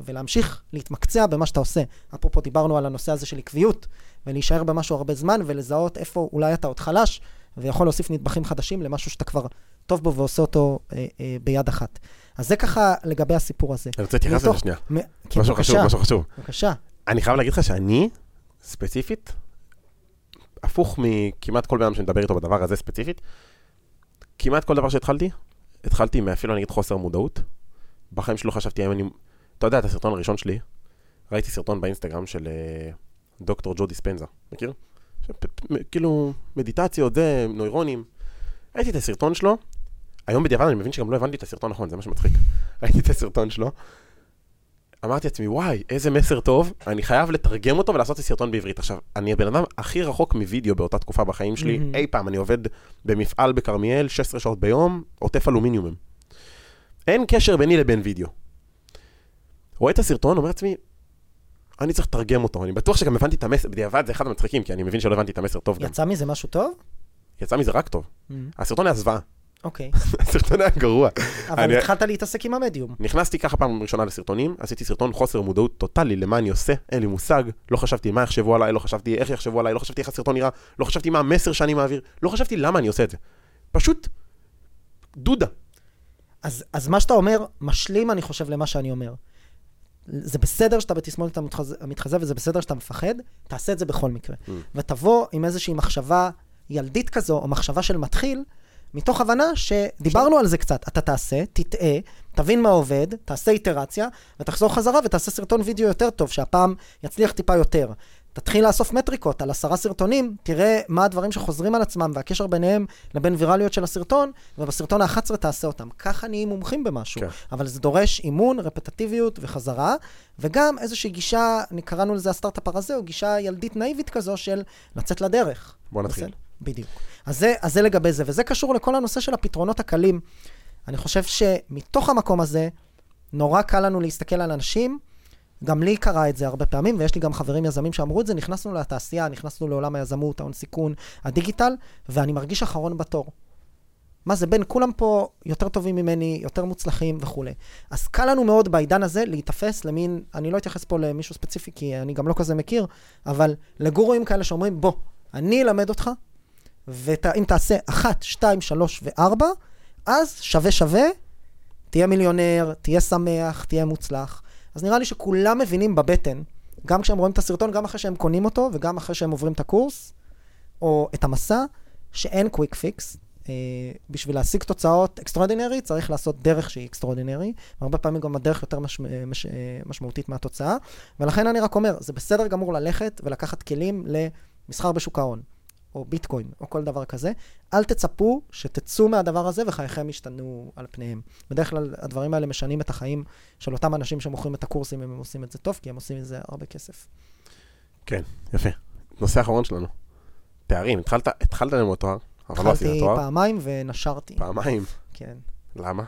Speaker 1: ולהמשיך להתמקצע במה שאתה עושה. אפרופו, דיברנו על הנושא הזה של עקביות, ולהישאר במשהו הרבה זמן, ולזהות איפה אולי אתה עוד חלש, ויכול להוסיף נדבכים חדשים למשהו שאתה כבר טוב בו ועושה אותו אה, אה, ביד אחת. אז זה ככה לגבי הסיפור הזה.
Speaker 2: אני רוצה להתייחס לזה שנייה.
Speaker 1: מ- כן,
Speaker 2: משהו חשוב, משהו חשוב.
Speaker 1: בבקשה.
Speaker 2: אני חייב להגיד לך שאני, ספציפית, הפוך מכמעט כל בן אדם שמדבר איתו בדבר הזה ספציפית, כמעט כל דבר שהתחלתי, התחלתי מאפילו נגיד חוסר מודעות. בחיים שלי לא חשבתי האם אני... אתה יודע, את הסרטון הראשון שלי, ראיתי סרטון באינסטגרם של אה, דוקטור ג'ו דיספנזה, מכיר? ש- כאילו, מדיטציות, זה, נוירונים. ראיתי את הסרטון שלו, היום בדיעבד אני מבין שגם לא הבנתי את הסרטון נכון, זה מה שמצחיק. ראיתי את הסרטון שלו, אמרתי לעצמי, וואי, איזה מסר טוב, אני חייב לתרגם אותו ולעשות את הסרטון בעברית. עכשיו, אני הבן אדם הכי רחוק מווידאו באותה תקופה בחיים שלי,
Speaker 1: מהמם.
Speaker 2: אי פעם, אני עובד במפעל בכרמיאל, 16 שעות ביום, עוטף אלומיניומים. אין קשר ביני לבין וידאו. רואה את הסרטון, אומר לעצמי, אני צריך לתרגם אותו, אני בטוח שגם הבנתי את המסר, בדיעבד זה אחד המצחיקים, כי אני מבין שלא הבנתי את המסר טוב גם.
Speaker 1: יצא מזה משהו טוב?
Speaker 2: יצא מזה רק טוב. הסרטון היה זוועה,
Speaker 1: אוקיי.
Speaker 2: הסרטון היה גרוע.
Speaker 1: אבל התחלת להתעסק עם המדיום.
Speaker 2: נכנסתי ככה פעם ראשונה לסרטונים, עשיתי סרטון חוסר מודעות טוטאלי למה אני עושה, אין לי מושג, לא חשבתי מה יחשבו עליי, לא חשבתי איך יחשבו עליי, לא חשבתי איך הסרטון נראה, לא חשבתי מה המסר שאני מעביר, לא חשבתי למה אני עושה את זה. פשוט דודה.
Speaker 1: אז, אז מה שאתה אומר, משלים, אני חושב, למה שאני אומר. זה בסדר שאתה בתסמונת המתחזה, המתחזה, וזה בסדר שאתה מפחד, תעשה את זה בכל מקרה.
Speaker 2: Mm.
Speaker 1: ותבוא עם איזושהי מחשבה ילדית כזו, או מחשבה של מתחיל, מתוך הבנה שדיברנו על זה קצת. אתה תעשה, תטעה, תבין מה עובד, תעשה איטרציה, ותחזור חזרה ותעשה סרטון וידאו יותר טוב, שהפעם יצליח טיפה יותר. תתחיל לאסוף מטריקות על עשרה סרטונים, תראה מה הדברים שחוזרים על עצמם והקשר ביניהם לבין ויראליות של הסרטון, ובסרטון ה-11 תעשה אותם. ככה נהיים מומחים במשהו.
Speaker 2: כן.
Speaker 1: אבל זה דורש אימון, רפטטיביות וחזרה, וגם איזושהי גישה, קראנו לזה הסטארט-אפ הרזה, או גישה ילדית נאיבית כזו של לצאת לדרך.
Speaker 2: בוא נתחיל.
Speaker 1: בסדר? בדיוק. אז זה, אז זה לגבי זה, וזה קשור לכל הנושא של הפתרונות הקלים. אני חושב שמתוך המקום הזה, נורא קל לנו להסתכל על אנשים, גם לי קרה את זה הרבה פעמים, ויש לי גם חברים יזמים שאמרו את זה, נכנסנו לתעשייה, נכנסנו לעולם היזמות, ההון סיכון, הדיגיטל, ואני מרגיש אחרון בתור. מה זה, בן, כולם פה יותר טובים ממני, יותר מוצלחים וכולי. אז קל לנו מאוד בעידן הזה להיתפס למין, אני לא אתייחס פה למישהו ספציפי, כי אני גם לא כזה מכיר, אבל לגורואים כאלה שאומרים, בוא, אני אלמד אותך, ואם תעשה אחת, שתיים, שלוש וארבע, אז שווה שווה, תהיה מיליונר, תהיה שמח, תהיה מוצלח. אז נראה לי שכולם מבינים בבטן, גם כשהם רואים את הסרטון, גם אחרי שהם קונים אותו, וגם אחרי שהם עוברים את הקורס, או את המסע, שאין quick fix. אה, בשביל להשיג תוצאות extraordinary, צריך לעשות דרך שהיא extraordinary, והרבה פעמים גם הדרך יותר מש, מש, משמעותית מהתוצאה, ולכן אני רק אומר, זה בסדר גמור ללכת ולקחת כלים למסחר בשוק ההון. או ביטקוין, או כל דבר כזה, אל תצפו שתצאו מהדבר הזה וחייכם ישתנו על פניהם. בדרך כלל הדברים האלה משנים את החיים של אותם אנשים שמוכרים את הקורסים, אם הם עושים את זה טוב, כי הם עושים מזה הרבה כסף.
Speaker 2: כן, יפה. נושא אחרון שלנו. תארים, התחלת, התחלת ללמוד תואר, אבל לא עשית תואר.
Speaker 1: התחלתי פעמיים ונשרתי.
Speaker 2: פעמיים?
Speaker 1: כן.
Speaker 2: למה?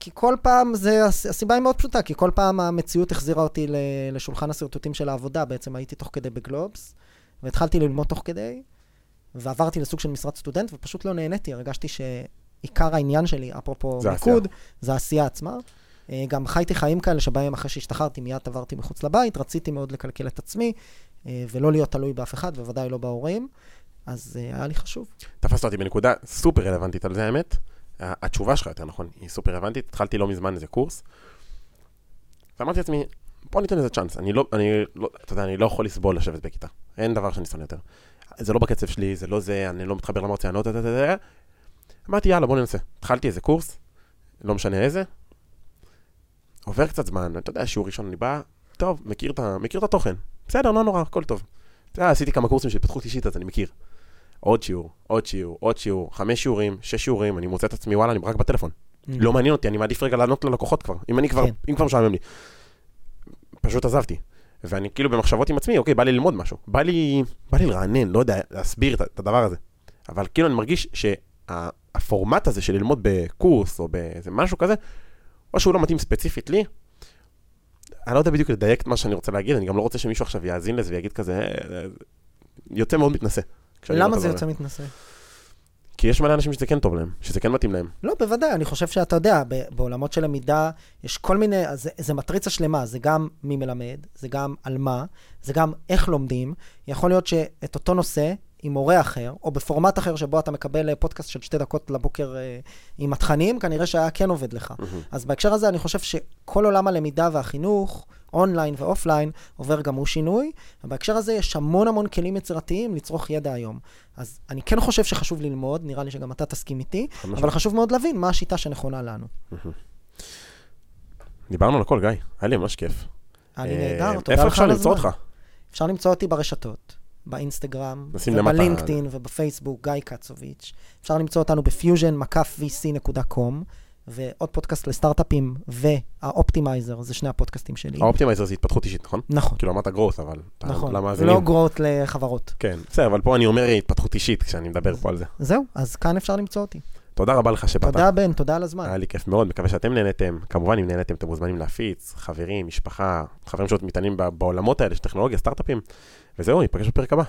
Speaker 1: כי כל פעם, זה, הסיבה היא מאוד פשוטה, כי כל פעם המציאות החזירה אותי לשולחן השרטוטים של העבודה, בעצם הייתי תוך כדי בגלובס, והתחלתי ללמוד תוך כדי, ועברתי לסוג של משרת סטודנט, ופשוט לא נהניתי, הרגשתי שעיקר העניין שלי, אפרופו
Speaker 2: זה
Speaker 1: מיקוד, זה העשייה עצמה. אה, גם חייתי חיים כאלה שבהם אחרי שהשתחררתי מיד עברתי מחוץ לבית, רציתי מאוד לקלקל את עצמי, אה, ולא להיות תלוי באף אחד, בוודאי לא בהורים, אז אה, היה לי חשוב.
Speaker 2: תפסת אותי בנקודה סופר רלוונטית על זה, האמת. התשובה שלך, יותר נכון, היא סופר רלוונטית. התחלתי לא מזמן איזה קורס, ואמרתי לעצמי, בוא ניתן לזה צ'אנס. אני לא, אני לא, אתה יודע, אני לא יכול לסבול לשבת בכיתה. אין דבר שאני שונא יותר. זה לא בקצב שלי, זה לא זה, אני לא מתחבר למרציינות, אמרתי, יאללה, בוא ננסה. התחלתי איזה קורס, לא משנה איזה, עובר קצת זמן, אתה יודע, שיעור ראשון אני בא, טוב, מכיר את, מכיר את התוכן, בסדר, לא נורא, הכל טוב. אתה יודע, עשיתי כמה קורסים של התפתחות אישית, אז אני מכיר. עוד שיעור, עוד שיעור, עוד שיעור, חמש שיעורים, שש שיעורים, אני מוצא את עצמי, וואלה, אני רק בטלפון. Mm. לא מעניין אותי, אני מעדיף רגע לענות ללקוחות כבר, אם אני כבר, כן. אם כבר משעמם לי. פשוט עזבתי. ואני כאילו במחשבות עם עצמי, אוקיי, בא לי ללמוד משהו. בא לי, בא לי לרענן, לא יודע, להסביר את, את הדבר הזה. אבל כאילו אני מרגיש שהפורמט הזה של ללמוד בקורס או באיזה משהו כזה, או שהוא לא מתאים ספציפית לי, אני לא יודע בדיוק לדייק את מה שאני רוצה להגיד, אני גם לא רוצה שמישהו עכשיו יאזין לזה ויגיד כזה, אה, אה, יוצא מאוד מתנשא.
Speaker 1: למה זה יוצא מתנשא?
Speaker 2: כי יש מלא אנשים שזה כן טוב להם, שזה כן מתאים להם.
Speaker 1: לא, בוודאי, אני חושב שאתה יודע, בעולמות של למידה, יש כל מיני, זה, זה מטריצה שלמה, זה גם מי מלמד, זה גם על מה, זה גם איך לומדים. יכול להיות שאת אותו נושא, עם מורה אחר, או בפורמט אחר שבו אתה מקבל אה, פודקאסט של שתי דקות לבוקר אה, עם התכנים, כנראה שהיה כן עובד לך. Mm-hmm. אז בהקשר הזה אני חושב שכל עולם הלמידה והחינוך, online ו offline, עובר גם הוא שינוי, ובהקשר הזה יש המון המון כלים יצירתיים לצרוך ידע היום. אז אני כן חושב שחשוב ללמוד, נראה לי שגם אתה תסכים איתי, אבל חשוב מאוד להבין מה השיטה שנכונה לנו.
Speaker 2: דיברנו על הכל, גיא, היה לי ממש כיף.
Speaker 1: היה לי נהדר, תודה
Speaker 2: לך על הזמן. איפה אפשר למצוא אותך?
Speaker 1: אפשר למצוא אותי ברשתות. באינסטגרם, ובלינקדאין ובפייסבוק, גיא קצוביץ'. אפשר למצוא אותנו ב Fusion, vc.com. ועוד פודקאסט לסטארט-אפים והאופטימייזר, זה שני הפודקאסטים שלי.
Speaker 2: האופטימייזר זה התפתחות אישית, נכון?
Speaker 1: נכון.
Speaker 2: כאילו אמרת growth, אבל...
Speaker 1: נכון, זה לא growth לחברות.
Speaker 2: כן, בסדר, אבל פה אני אומר התפתחות אישית כשאני מדבר פה על זה.
Speaker 1: זהו, אז כאן אפשר למצוא אותי.
Speaker 2: תודה רבה לך שבאת.
Speaker 1: תודה בן, תודה על הזמן.
Speaker 2: היה לי כיף מאוד, מקווה שאתם נהנתם. כמובן, אם נהנתם, אתם מוזמנים להפיץ, חברים, משפחה, חברים שעוד מתעניינים בעולמות האלה של טכנולוגיה, סטארט-אפים. וזהו, ניפגש בפרק הבא.